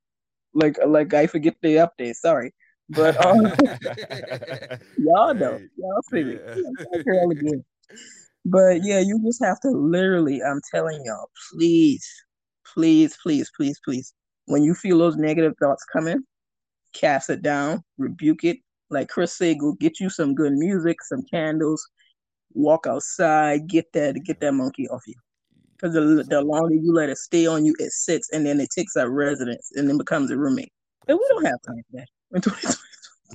like like I forget the update. Sorry, but um, y'all know, y'all see me. Again. But yeah, you just have to literally. I'm telling y'all, please, please, please, please, please. When you feel those negative thoughts coming, cast it down, rebuke it. Like Chris said, go get you some good music, some candles, walk outside, get that get that monkey off you. Because the, the longer you let it stay on you, it sits and then it takes up residence and then becomes a roommate. And we don't have time for that. in 2020.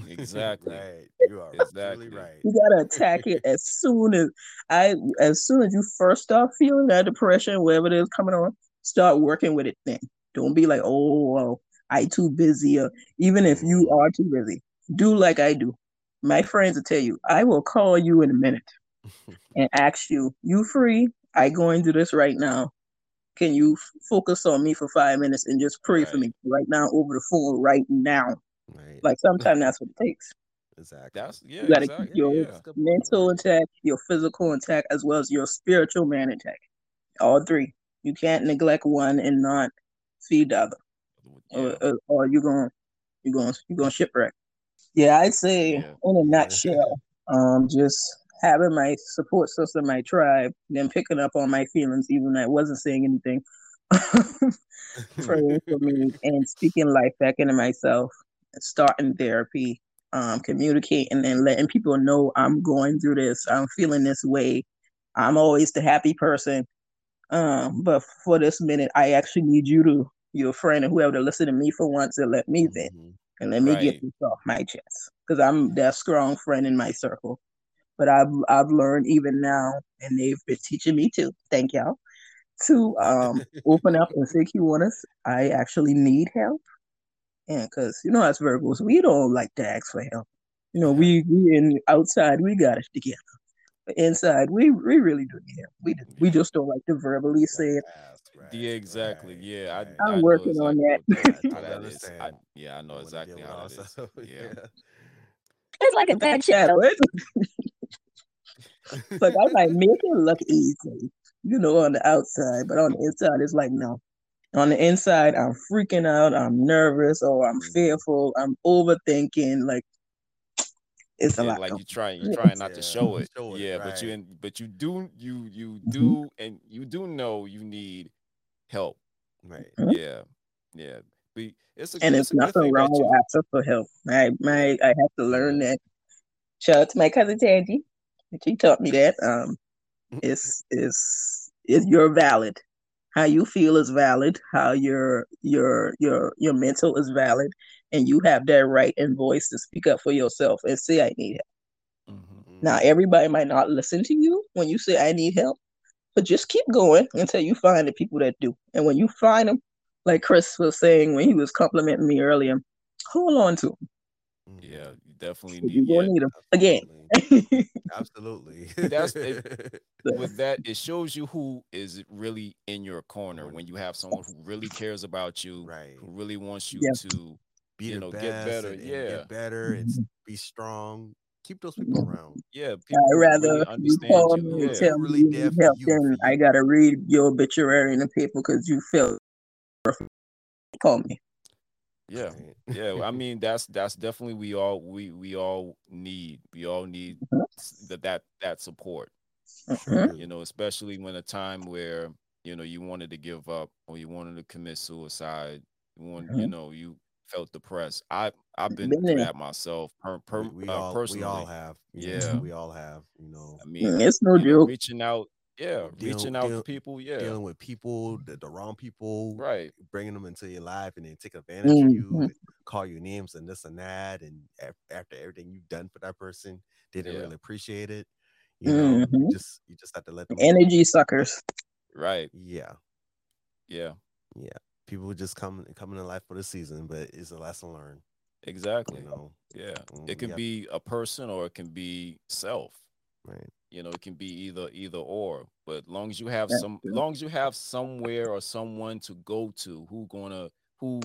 Exactly. Right. You are Exactly. right. You gotta attack it as soon as I as soon as you first start feeling that depression, whatever it is coming on, start working with it then. Don't be like, oh well, I too busy. Or even if you mm-hmm. are too busy, do like I do. My friends will tell you, I will call you in a minute and ask you, you free? I going through this right now. Can you f- focus on me for five minutes and just pray for me right now over the phone right now? Right. Like sometimes that's what it takes. exactly. That's yeah. You gotta exactly. keep your yeah. That's a good point, mental man. intact, your physical intact, as well as your spiritual man intact. All three. You can't neglect one and not feed the other, Yeah. or, or, or you're going, you're going, you're going shipwreck. Yeah, I'd say Yeah. in a nutshell, um, just having my support system, my tribe, then picking up on my feelings, even when I wasn't saying anything, praying for me, and speaking life back into myself, starting therapy, um, communicating and letting people know I'm going through this, I'm feeling this way. I'm always the happy person. Um, but for this minute, I actually need you to, your friend and whoever to listen to me for once and let me vent Mhm. and let me get this off my chest because I'm that strong friend in my circle. But I've I've learned even now, and they've been teaching me too. Thank y'all to um open up and say, "Kiwanis, I actually need help." And because you know, as Virgos, we don't like to ask for help. You know, we we in outside we got it together. But inside, we we really do need help. We do. we just don't like to verbally say it. Right? yeah, exactly. right, Yeah, I, right. I'm I know working on exactly that. that- I what understand. I, yeah, I know exactly how with that is. also- Yeah. It's like a bad shadow. Look, I might make it look easy, you know, on the outside, but on the inside, it's like no. On the inside, I'm freaking out. I'm nervous, or I'm Mhm. fearful. I'm overthinking. Like it's a lot. like going you try you Yeah. trying not to show it. show it, yeah, but you but you do you you Mhm. do and you do know you need help. Right. Mhm. Yeah. Yeah. But it's a and it's it's a good nothing thing wrong that with you asking for help. I my I have to learn that. Shout out to my cousin Tangy. She taught me that. Um, Mm-hmm. it's is is you're valid. How you feel is valid. How your your your your mental is valid, and you have that right and voice to speak up for yourself and say I need help. Mhm. Now everybody might not listen to you when you say I need help, but just keep going until you find the people that do. And when you find them, like Chris was saying when he was complimenting me earlier, hold on to them. Yeah, you definitely You're gonna yeah. need them again. Absolutely. That's- it. With that, it shows you who is really in your corner when you have someone who really cares about you, right. who really wants you Yeah. to Be you the know, get better, and- and yeah. Get better and be strong. Keep those people mm-hmm. around. yeah, people I'd rather really you call you. me and Yeah. tell Really me you there need help you, than I gotta read your obituary in the paper because you felt call me. Yeah. Right. yeah i mean that's that's definitely we all we we all need we all need that that that support. You know especially when a time where you know you wanted to give up or you wanted to commit suicide you want you Mhm. know you felt depressed i i've been Been through that myself per, per, we, we uh, all personally we all have. you know, Yeah. we all have. You know, i mean It's no you know, joke. reaching out yeah Deal- reaching out to people yeah dealing with people, the, the wrong people, right bringing them into your life, and then take advantage of you, Mhm. call you names and this and that, and af- after everything you've done for that person, they didn't Yeah. really appreciate it. You know, you Mhm. just you just have to let them know. Energy suckers. right Yeah, yeah Yeah. people just come come into life for the season, but it's a lesson learned. exactly You know, yeah Mm, it can yep. be a person or it can be self right? You know it can be either either or but long as you have That's some true. long as you have somewhere or someone to go to who gonna who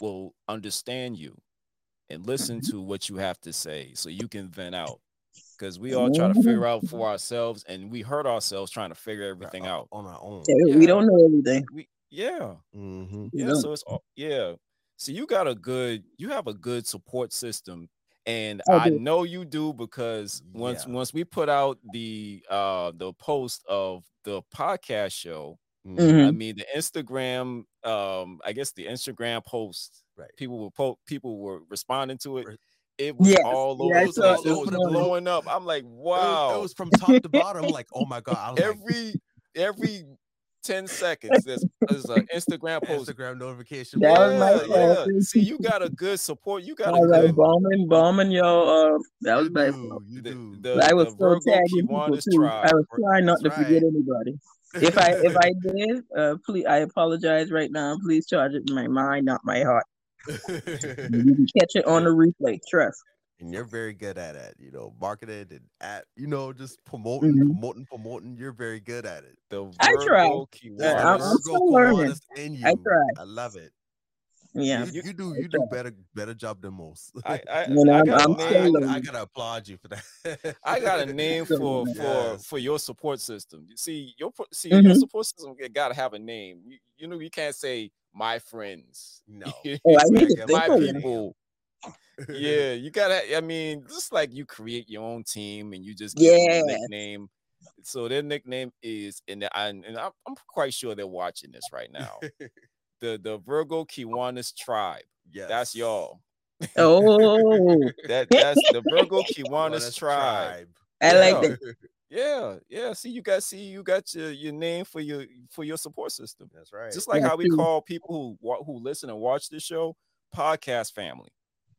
will understand you and listen Mm-hmm. to what you have to say so you can vent out because we all try to figure out for ourselves and we hurt ourselves trying to figure everything out on our own. Yeah, Yeah. We don't know everything. we yeah hmm yeah so it's all yeah so you got a good you have a good support system and I i know you do because once Yeah. once we put out the uh the post of the podcast show i Mhm. mean the instagram um i guess the instagram post Right. people were po- people were responding to it it was Yes, all yeah, over I the saw place it it was blowing up i'm like It was- wow It was, from top to bottom. Like, oh my god! I was like, every every 10 seconds there's, there's an instagram post Instagram notification. That was my yeah, fault. yeah. See, you got a good support. You got I a was good. bombing, bombing your. Uh, that was you do, you The, do. the, I was the still tagging people Kiwanis too. I was trying not to That's forget anybody. If I if I did, uh, please, I apologize right now. Please charge it in my mind, not my heart. You can catch it on the replay. Trust. And you're very good at it. You know, marketing and at you know just promoting, Mhm. promoting, promoting. You're very good at it. The I try. Virgo There's I'm- the I'm still learning. In you. I try. I love it. Yeah. You, you do you do better better job than most. I I, You know, I I'm- got I'm a I, still name. I, I gotta applaud you for that. I got a name for learning. for for your support system. You See your pro- see Mhm. your support system got to have a name. You, you know you can't say my friends. No. Oh, I need Gotta think my of it. one. people. Yeah, you gotta. I mean, just like you create your own team and you just give them a Yeah. nickname. So their nickname is, and the- and, and I'm, I'm quite sure they're watching this right now. the the Virgo Kiwanis tribe. Yeah, That's y'all. Oh, That that's the Virgo Kiwanis Kiwanis tribe. I like Yeah. that. Yeah, yeah. See, you got see, you got your your name for your for your support system. That's right. Just like Yeah, how we call people who who listen and watch this show podcast family,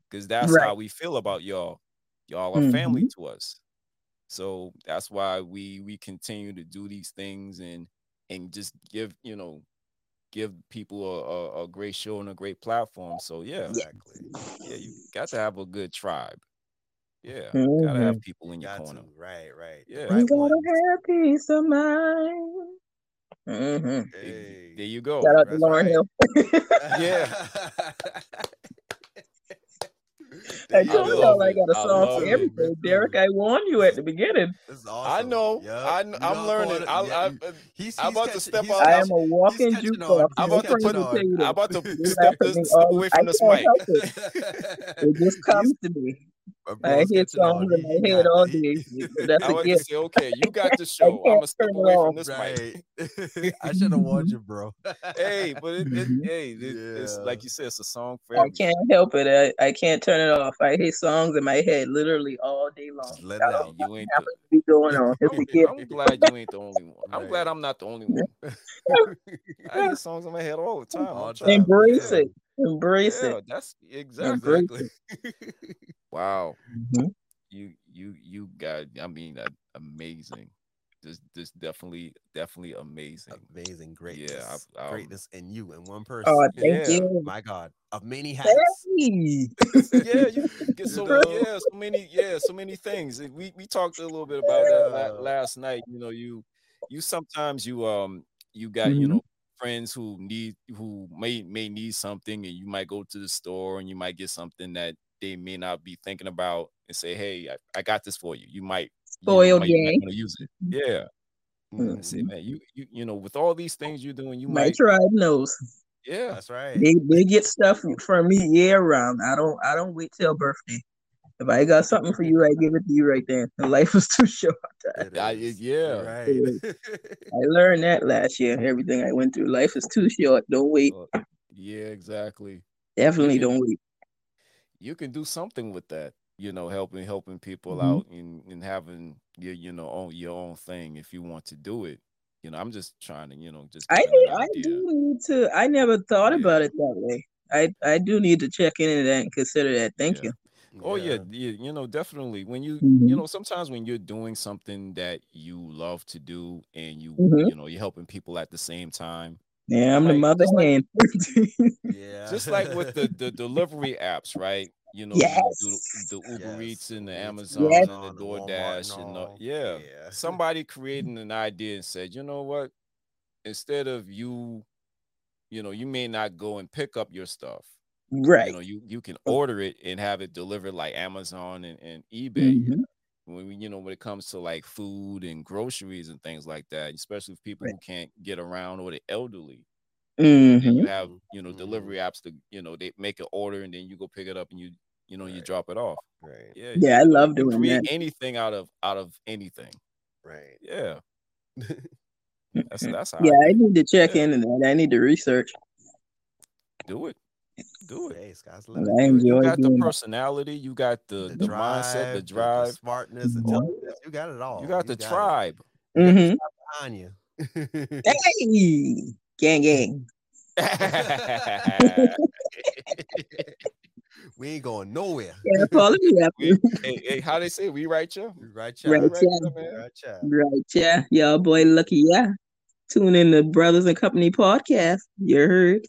because that's Right. how we feel about y'all. Y'all are family Mm-hmm. to us. So that's why we we continue to do these things and and just give you know give people a, a, a great show and a great platform. So yeah, exactly. yeah, you got to have a good tribe. Yeah, gotta Mhm. have people in your Got corner. to. Right, right. The Yeah. right You gotta ones. have peace of mind. hmm Hey. There you go. Shout out to Lauryn right. Hill. Yeah. I told y'all I got a I song love for it. everything. Derek, I warned you at the beginning. This is I know. Yup. I, I'm know learning. I, yeah, I, you- uh, He's, I'm he's about to step he's out. I am a walking catching jukebox. I'm about to put- say I'm about to step, laugh this, step away from this can't mic. it. It just comes to me. My I bro's hear on. songs in He- my head got- all he- day. That's I a want to gift. say, okay, you got the show. I'm gonna step turn it away off. from this mic. Right. I should have warned you, bro. Hey, but it, it, Mhm. hey, it, it's like you said, it's a song for I can't help it. I, I can't turn it off. I hear songs in my head literally all day long. Just let it out. You what ain't. happens to be going on. It's a I'm, gift. I'm glad you ain't the only one. I'm Right. glad I'm not the only one. I hear songs in my head all the time. All the time. Embrace yeah, it. Embrace Yeah, it. that's Embrace exactly. Wow, Mhm. you you you got. I mean, amazing. This this definitely definitely amazing. Amazing greatness. Yeah, I- um, greatness in you in one person. Oh, thank Yeah. you. My God, of many hats. Hey. yeah, you get so yeah, so many yeah, so many things. We we talked a little bit about that Yeah. last night. You know, you you sometimes you um you got you Mhm. know friends who need who may may need something, and you might go to the store and you might get something that they may not be thinking about and say, "Hey, I, I got this for you." You might you know, Spoiled might, you might gang. use it. Yeah. And say, Mhm. man, you you you know, with all these things you're doing, you My might tribe knows. yeah. That's right. They they get stuff from me year round. I don't I don't wait till birthday. If I got something for you, I give it to you right then. Life is too short. I- is. yeah. Right. I learned that last year. Everything I went through. Life is too short. Don't wait. Yeah, exactly. Definitely can- don't wait. You can do something with that you know helping helping people Mhm. out and, and having your you know own your own thing if you want to do it you know i'm just trying to you know just I need, I do need to. I never thought Yeah. about it that way. I I do need to check into that and consider that. Thank Yeah. oh yeah. yeah you know definitely when you Mhm. you know sometimes when you're doing something that you love to do and you Mhm. you know you're helping people at the same time you. Yeah, I'm the mother just like- hen. Yeah. just like with the the delivery apps right you know Yes. you do the, the uber Yes, eats and the amazon Yes. and the Amazon, the Walmart doordash and and the, yeah Yeah. somebody creating an idea and said, you know what? Instead of you, you know, you may not go and pick up your stuff. right. You know, you you can order it and have it delivered like Amazon and, and eBay. Mhm. When we, you know, when it comes to like food and groceries and things like that, especially with people Right. who can't get around or the elderly. Mhm. You have, you know, Mhm. delivery apps to, you know, they make an order and then you go pick it up and you, you know, you drop it off. Right. Yeah. Yeah, I you know, love doing create that. anything out of out of anything. Right. Yeah. That's that's how I Yeah, I think. need to check Yeah. into that. I need to research. do it. Do it. Hey, I limit. You, you got the doing that. personality, you got the, the, mindset, the drive, the smartness, intelligence. You got it all. you got the it. tribe. hmm behind you. Hey, gang, gang. we ain't going nowhere. Yeah, follow me up. we, hey, hey, how they say we right you? We Right, Right, child. right, yeah. man. Right, child. Right, yeah. Y'all boy lucky, yeah. Tune in to Brothers and Company podcast. You heard?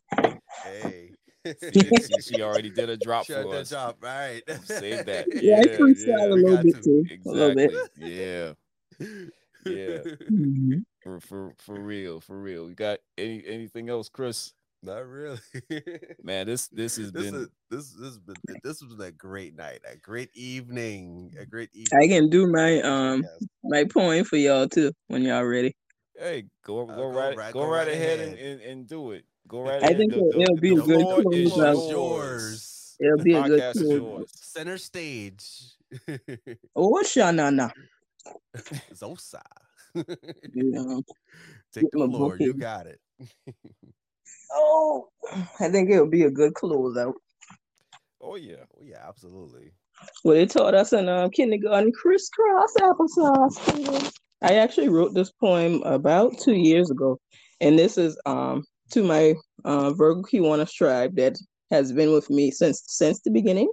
Hey. See, see, she already did a drop Shut for that us. job. All right. Save that. Yeah, I Yeah, freestyle yeah, a little got bit to. too. A little bit. Exactly. Yeah, Yeah. Mhm. for for for real, for real. You got any anything else, Chris? Not really. Man, this this has this been is this this has been this was a great night, a great evening, a great evening. I can do my um Yes. my poem for y'all too when y'all ready. hey, go Uh, go, go right, right- go, go right right ahead, ahead. And, and, and do it. Go right I ahead. think The- it'll- the- it'll be a good floor is yours. yours. It'll be a good Podcast is close. yours. Center stage. Oh, Shanana. Zosa. Yeah. Take the my floor. You got it. Oh, I think it'll be a good closeout. Oh yeah. Oh yeah, absolutely. Well, they taught us in um, kindergarten crisscross applesauce. I actually wrote this poem about two years ago, and this is um to my uh, Virgo Kiwanis tribe that has been with me since since the beginning.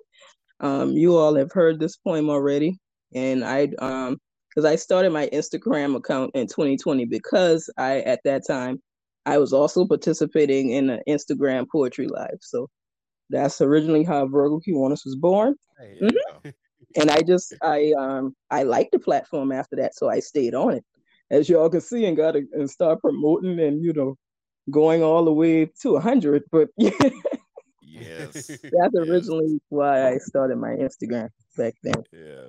Um, you all have heard this poem already, and I um because I started my Instagram account in 2020 because I at that time I was also participating in an Instagram poetry live. So that's originally how Virgo Kiwanis was born Hey, Mhm. and I just I um I liked the platform after that, so I stayed on it. as y'all can see, and got to and start promoting and you know, going all the way to a hundred. But Yes. that's yes, originally why I started my Instagram back then. Yeah.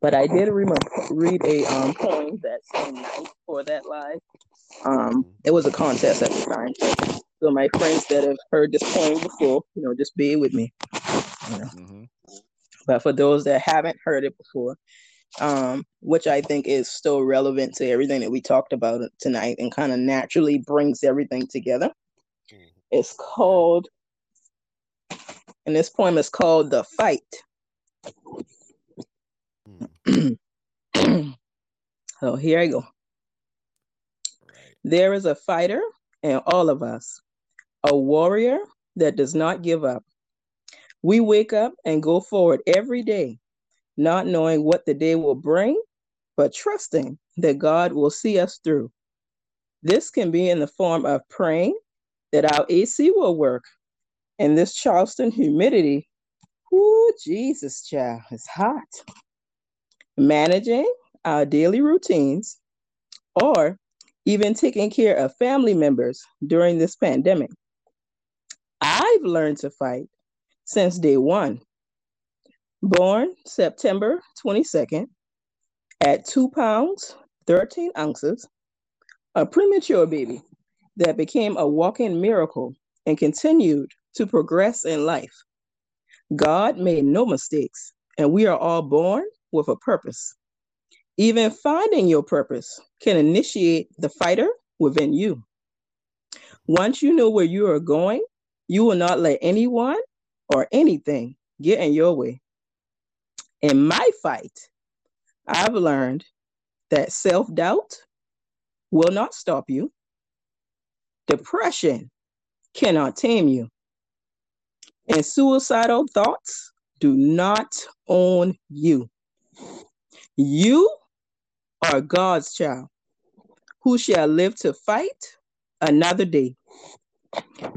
But I did read, read a um poem that same night for that live. Um, it was a contest at the time. So my friends that have heard this poem before, you know, just be with me. You know. hmm But for those that haven't heard it before, um, which I think is still relevant to everything that we talked about tonight and kind of naturally brings everything together, Mhm. it's called, and this poem is called The Fight. Mm. so here I go. Right. There is a fighter in all of us, a warrior that does not give up. We wake up and go forward every day, not knowing what the day will bring, but trusting that God will see us through. This can be in the form of praying that our AC will work. And this Charleston humidity, ooh, Jesus, child, it's hot. Managing our daily routines, or even taking care of family members during this pandemic. I've learned to fight since day one. Born September 22nd at two pounds, 13 ounces, a premature baby that became a walking miracle and continued to progress in life. God made no mistakes, and we are all born with a purpose. Even finding your purpose can initiate the fighter within you. Once you know where you are going, you will not let anyone or anything get in your way. In my fight, I've learned that self doubt will not stop you, depression cannot tame you, and suicidal thoughts do not own you. You are God's child who shall live to fight another day.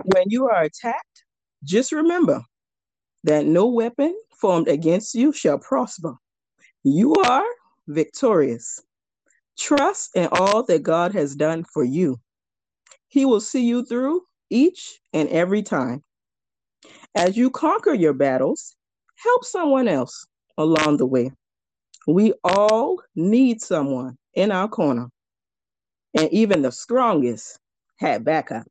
When you are attacked, just remember that no weapon formed against you shall prosper. You are victorious. Trust in all that God has done for you. He will see you through each and every time. As you conquer your battles, help someone else along the way. We all need someone in our corner, and even the strongest had backup.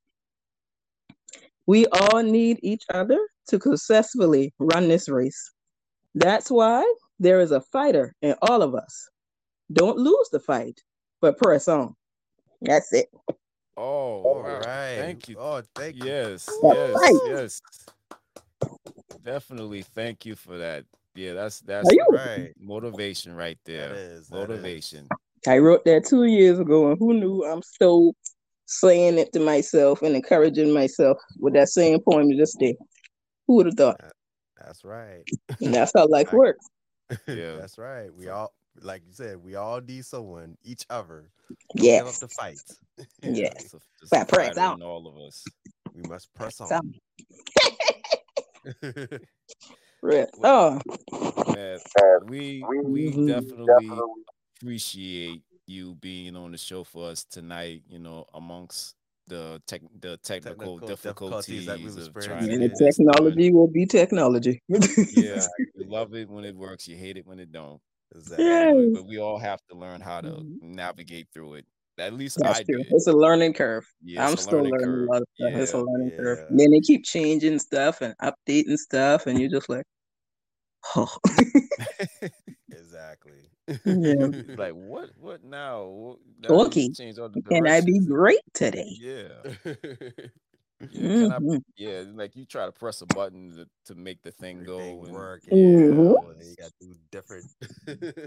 We all need each other to successfully run this race. That's why there is a fighter in all of us. Don't lose the fight, but press on. That's it. Oh, all right. Thank you. Oh, thank you. Yes, yes, right. yes. Definitely thank you for that. Yeah, that's that's you? Right. motivation right there. there. is that is. Motivation. I wrote that two years ago, and who knew I'm still saying it to myself and encouraging myself with that same poem just did. Who would have thought? That's right. And that's how life works. Yeah. That's right. We all, like you said, we all need someone, each other, to Yes. give up the fight. Yeah. It's a, it's Gotta a press fighter on. all of us. We must press Press on. Press on. Man, we we Mhm. definitely appreciate you being on the show for us tonight. You know, amongst the tech the technical, Technical difficulties, difficulties that we've of experienced. trying to Yeah, technology will be technology. Yeah, you love it when it works. You hate it when it don't. exactly. Yeah. But, but we all have to learn how to Mhm. navigate through it. At least That's I true. did. It's a learning curve. Yeah, I'm it's still learning learning curve. a lot of stuff. It's a Yeah, learning curve. And Then they keep changing stuff and updating stuff, and you're just like, oh. Exactly. Yeah. Like what? What now? What, now Okay. change all the Can I be great today? Yeah. Yeah, can I, mm-hmm. yeah, like you try to press a button to, to make the thing go and work. Yeah. Mm-hmm. and You got to do different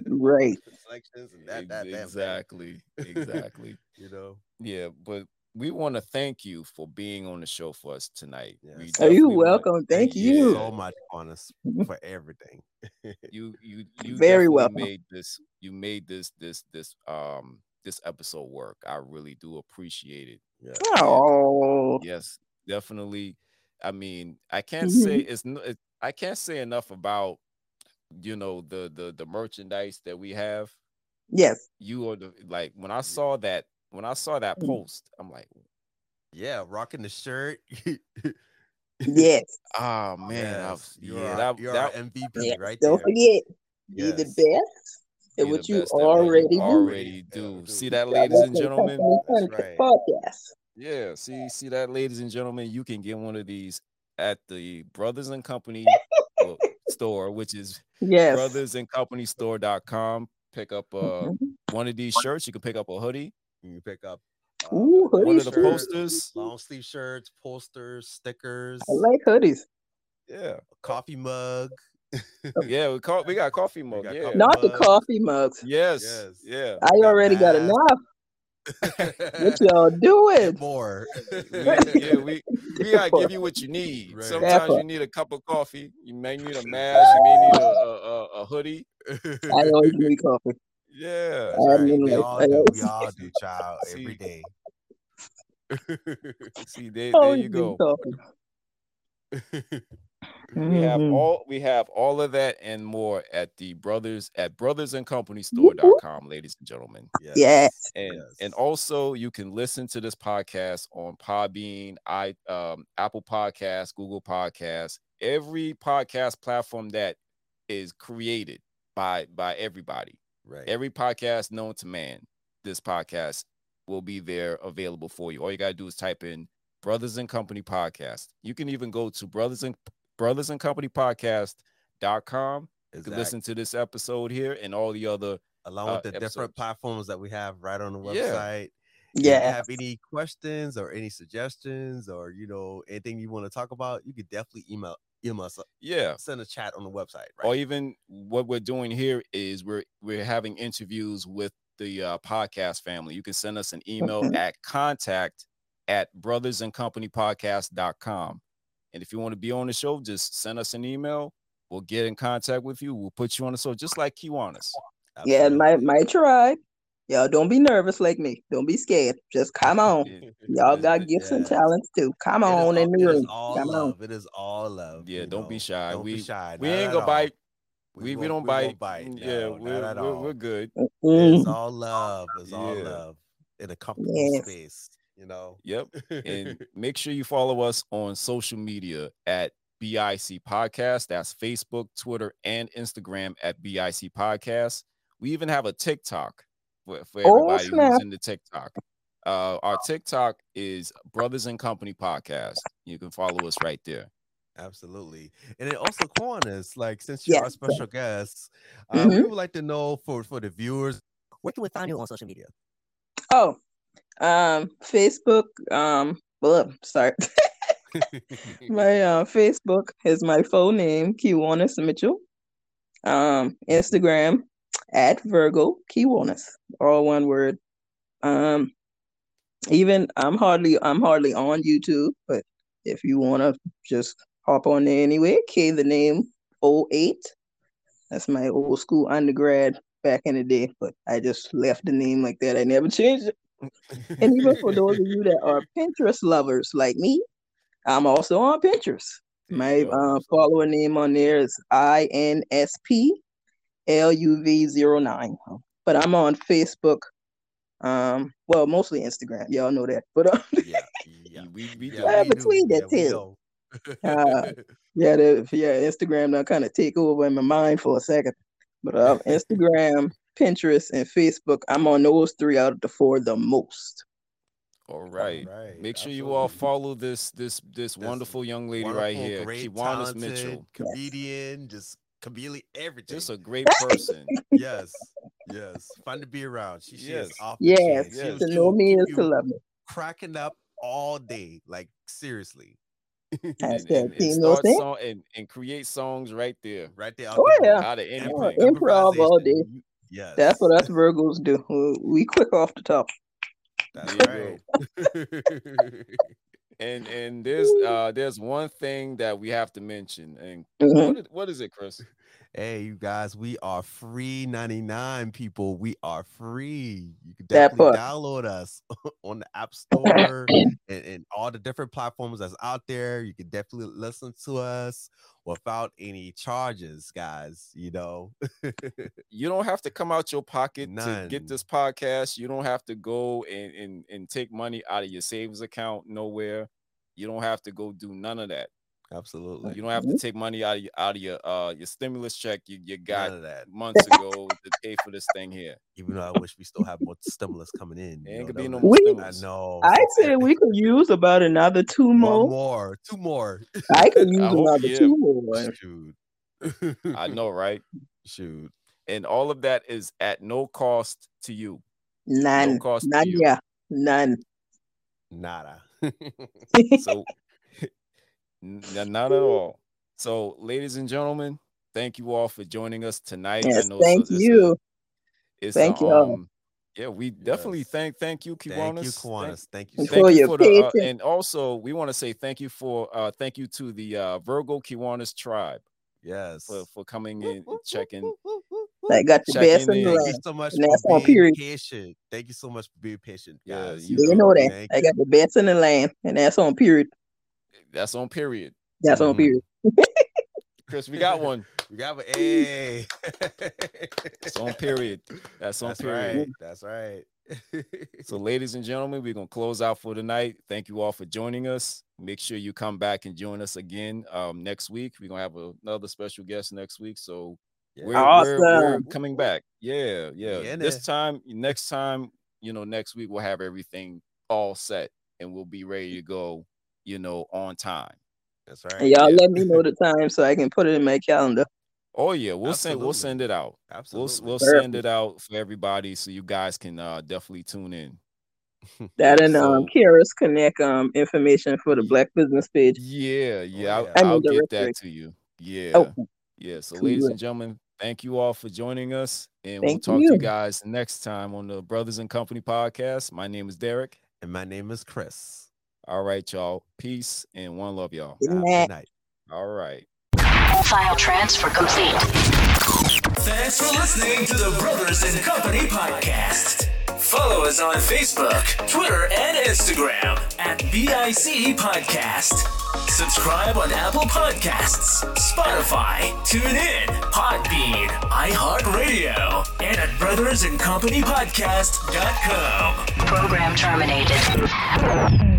Right. selections and that, that, that, that, exactly, exactly. You know. Yeah, but we want to thank you for being on the show for us tonight. We Yes. Are you welcome? Thank you you. So much on us for everything. You you you Very well made this you made this this this um this episode work. I really do appreciate it. Yeah. Oh, Yes, definitely. I mean, I can't Mm-hmm. say it's no, it, I can't say enough about you know the the the merchandise that we have. Yes. You are the like when I saw that when I saw that Mm. post, I'm like, Yeah, rocking the shirt. Yes. oh man, Yes, I've- you're yeah, our, that, you're that MVP yes. right Don't there. forget, be the best at be what you best at what already do. already do. do. See that, ladies and gentlemen. Company That's right. Podcast. Yeah, see, see that, ladies and gentlemen. You can get one of these at the Brothers and Company store, which is Yes. Brothers and Company Pick up uh Mhm. one of these shirts. You can pick up a hoodie, You can pick up uh, Ooh, one hoodies. of the shirt, posters. long sleeve shirts, posters, stickers, I like hoodies. Yeah, coffee mug. yeah. We call we got coffee mug. got Yeah. coffee Not the coffee mugs. Yes. Yes. Yeah. I got already got enough. What y'all doing? More. We, yeah, we we gotta give you what you need. Right. Sometimes Pepper. you need a cup of coffee. You may need a mask. You may need a a, a, a hoodie. I always need coffee. Yeah. Right, mean, we like, all do. always- We all do, child, See. every day. See, there, there you go. We have Mhm. all we have all of that and more at the brothers at brothersandcompany.store.com, ladies and gentlemen. Yes. And Yes. and also you can listen to this podcast on Podbean, i um Apple Podcasts, Google Podcasts, every podcast platform that is created by by everybody. Right. Every podcast known to man, this podcast will be there available for you. All you gotta do is type in Brothers and Company Podcast. You can even go to Brothers and Brothers and Company Podcast.com. You can Exact- listen to this episode here and all the other. along uh, with the different platforms that we have right on the Yeah. website. If you Yeah. have any questions or any suggestions or you know anything you want to talk about, you could definitely email email us, Yeah. send a chat on the website. Or even what we're doing here is we're we're having interviews with the uh, podcast family. You can send us an email at contact at brothersandcompanypodcast.com. And if you want to be on the show, just send us an email. We'll get in contact with you. We'll put you on the show just like Kiwanis. Yeah, my Absolutely. my tribe. Y'all don't be nervous like me. Don't be scared. Just come on. Y'all It's- got it- gifts and talents too. Come It is on all- in the it is room. all Come on. love. It is all love. Yeah, don't be shy. Don't we be shy. we ain't gonna all. bite. We, we, won't- don't we bite. bite. No, yeah, we're, at we're, all. we're good. It's all love. It's all Yeah. love in a comfortable Yes. space. You know. Yep. and make sure you follow us on social media at BIC Podcast. That's Facebook, Twitter, and Instagram at BIC Podcast. We even have a TikTok for, for Oh, everybody snap. who's in the TikTok. Uh, our TikTok is Brothers and Company Podcast. You can follow us right there. Absolutely. And then also Kiwanis, like since you're our special guest, uh, we Mhm. would like to know for for the viewers, where can we find you on social media? Oh, um, Facebook. Um, well, sorry. my uh, Facebook is my full name, Kiwanis Mitchell. Um, Instagram at Virgo Key Wellness, all one word. Um, even I'm hardly I'm hardly on YouTube, but if you want to just hop on there anyway, K the name 08. That's my old school undergrad back in the day, but I just left the name like that. I never changed it. and even for those of you that are Pinterest lovers like me, I'm also on Pinterest. My uh, follower name on there is INSP LUV09. But I'm on Facebook. Um, well, mostly Instagram. Y'all know that. But um, yeah, yeah, we, we, yeah, we between the yeah, two. uh, yeah, the, yeah, Instagram now kind of take over in my mind for a second. But uh, Instagram, Pinterest, and Facebook, I'm on those three out of the four the most. All right. all right. Make sure Absolutely. you all follow this this this, this wonderful young lady wonderful, right here, Kiwanis Mitchell, comedian, just chameleon, everything. Just a great person. yes, yes, fun to be around. She, she is Yes. off the Yes, yes. She'll- to know me is to love me. cracking up all day, like seriously, and, and, and start song and, and create songs right there. right there. Oh, yeah. boot. Out of any Oh, improv all day. Improvisation, Yes, That's what us Virgos do. We- We quick off the top. That's right. And and there's uh there's one thing that we have to mention. And Mhm. what is, what is it, Chris? Hey, you guys, we are free 99 people. We are free. You can definitely download us on the App Store and, and all the different platforms that's out there. You can definitely listen to us without any charges, guys. You know, You don't have to come out your pocket to get this podcast. You don't have to go and, and and take money out of your savings account nowhere. You don't have to go do none of that. Absolutely. You don't have to take money out of your out of your uh your stimulus check you, you got None that. months ago to pay for this thing here. Even though I wish we still have more stimulus coming in. There you ain't gonna be no more We- I know. I so- said we could use about another two one more. more, two more. I could use I another yeah. two more. Shoot. I know, right? Shoot. And all of that is at no cost to you. None. No cost to None. you. Yeah. None. Nada. So n- n- not at all. So, ladies and gentlemen, thank you all for joining us tonight. Yes, it's a- thank it's you. it's Thank a, you all. um, yeah, we definitely Yes. thank thank you, Thank Kiwanis. you, Thank- Kiwanis. Thank you. And so Thank for you your for the, uh, patience. and also we want to say thank you for uh thank you to the uh Virgo Kiwanis tribe Yes. for for coming in and checking I got the best in in the and- Thank you so much And that's for on being period. patient. Thank you so much for being patient, Yeah, you You know, know that. Thank I got the best in the land, and that's on period. That's on period. That's on Mhm. period. Chris, we got one. We got a A. It's on period. That's on That's period. right. That's right. So, ladies and gentlemen, we're gonna close out for tonight. Thank you all for joining us. Make sure you come back and join us again um, next week. We're gonna have another special guest next week. So Yeah. we're, we're, we're coming back. Yeah, yeah. We in This there. time, next time, you know, next week we'll have everything all set and we'll be ready to go, you know, on time. That's right. And y'all Yeah. let me know the time so I can put it in my calendar. Oh yeah, we'll send we'll send it out. We'll Absolutely. we'll Perfect. send it out for everybody so you guys can uh definitely tune in. That and um, So- Kharis Connect um information for the Black Business page. Yeah, yeah, yeah. I'll, I I'll get that to you. Yeah, Oh, yeah. So, cool. ladies and gentlemen, thank you all for joining us, and we'll Thank talk to you you. guys next time on the Brothers and Company podcast. My name is Derek. and my name is Chris. All right, y'all. Peace and one love, y'all. Good night. Good night. All right. File transfer complete. Thanks for listening to the Brothers and Company podcast. Follow us on Facebook, Twitter, and Instagram at BIC Podcast. Subscribe on Apple Podcasts, Spotify, TuneIn, Podbean, iHeartRadio, and at Brothers and Company brothersandcompanypodcast.com. Program terminated.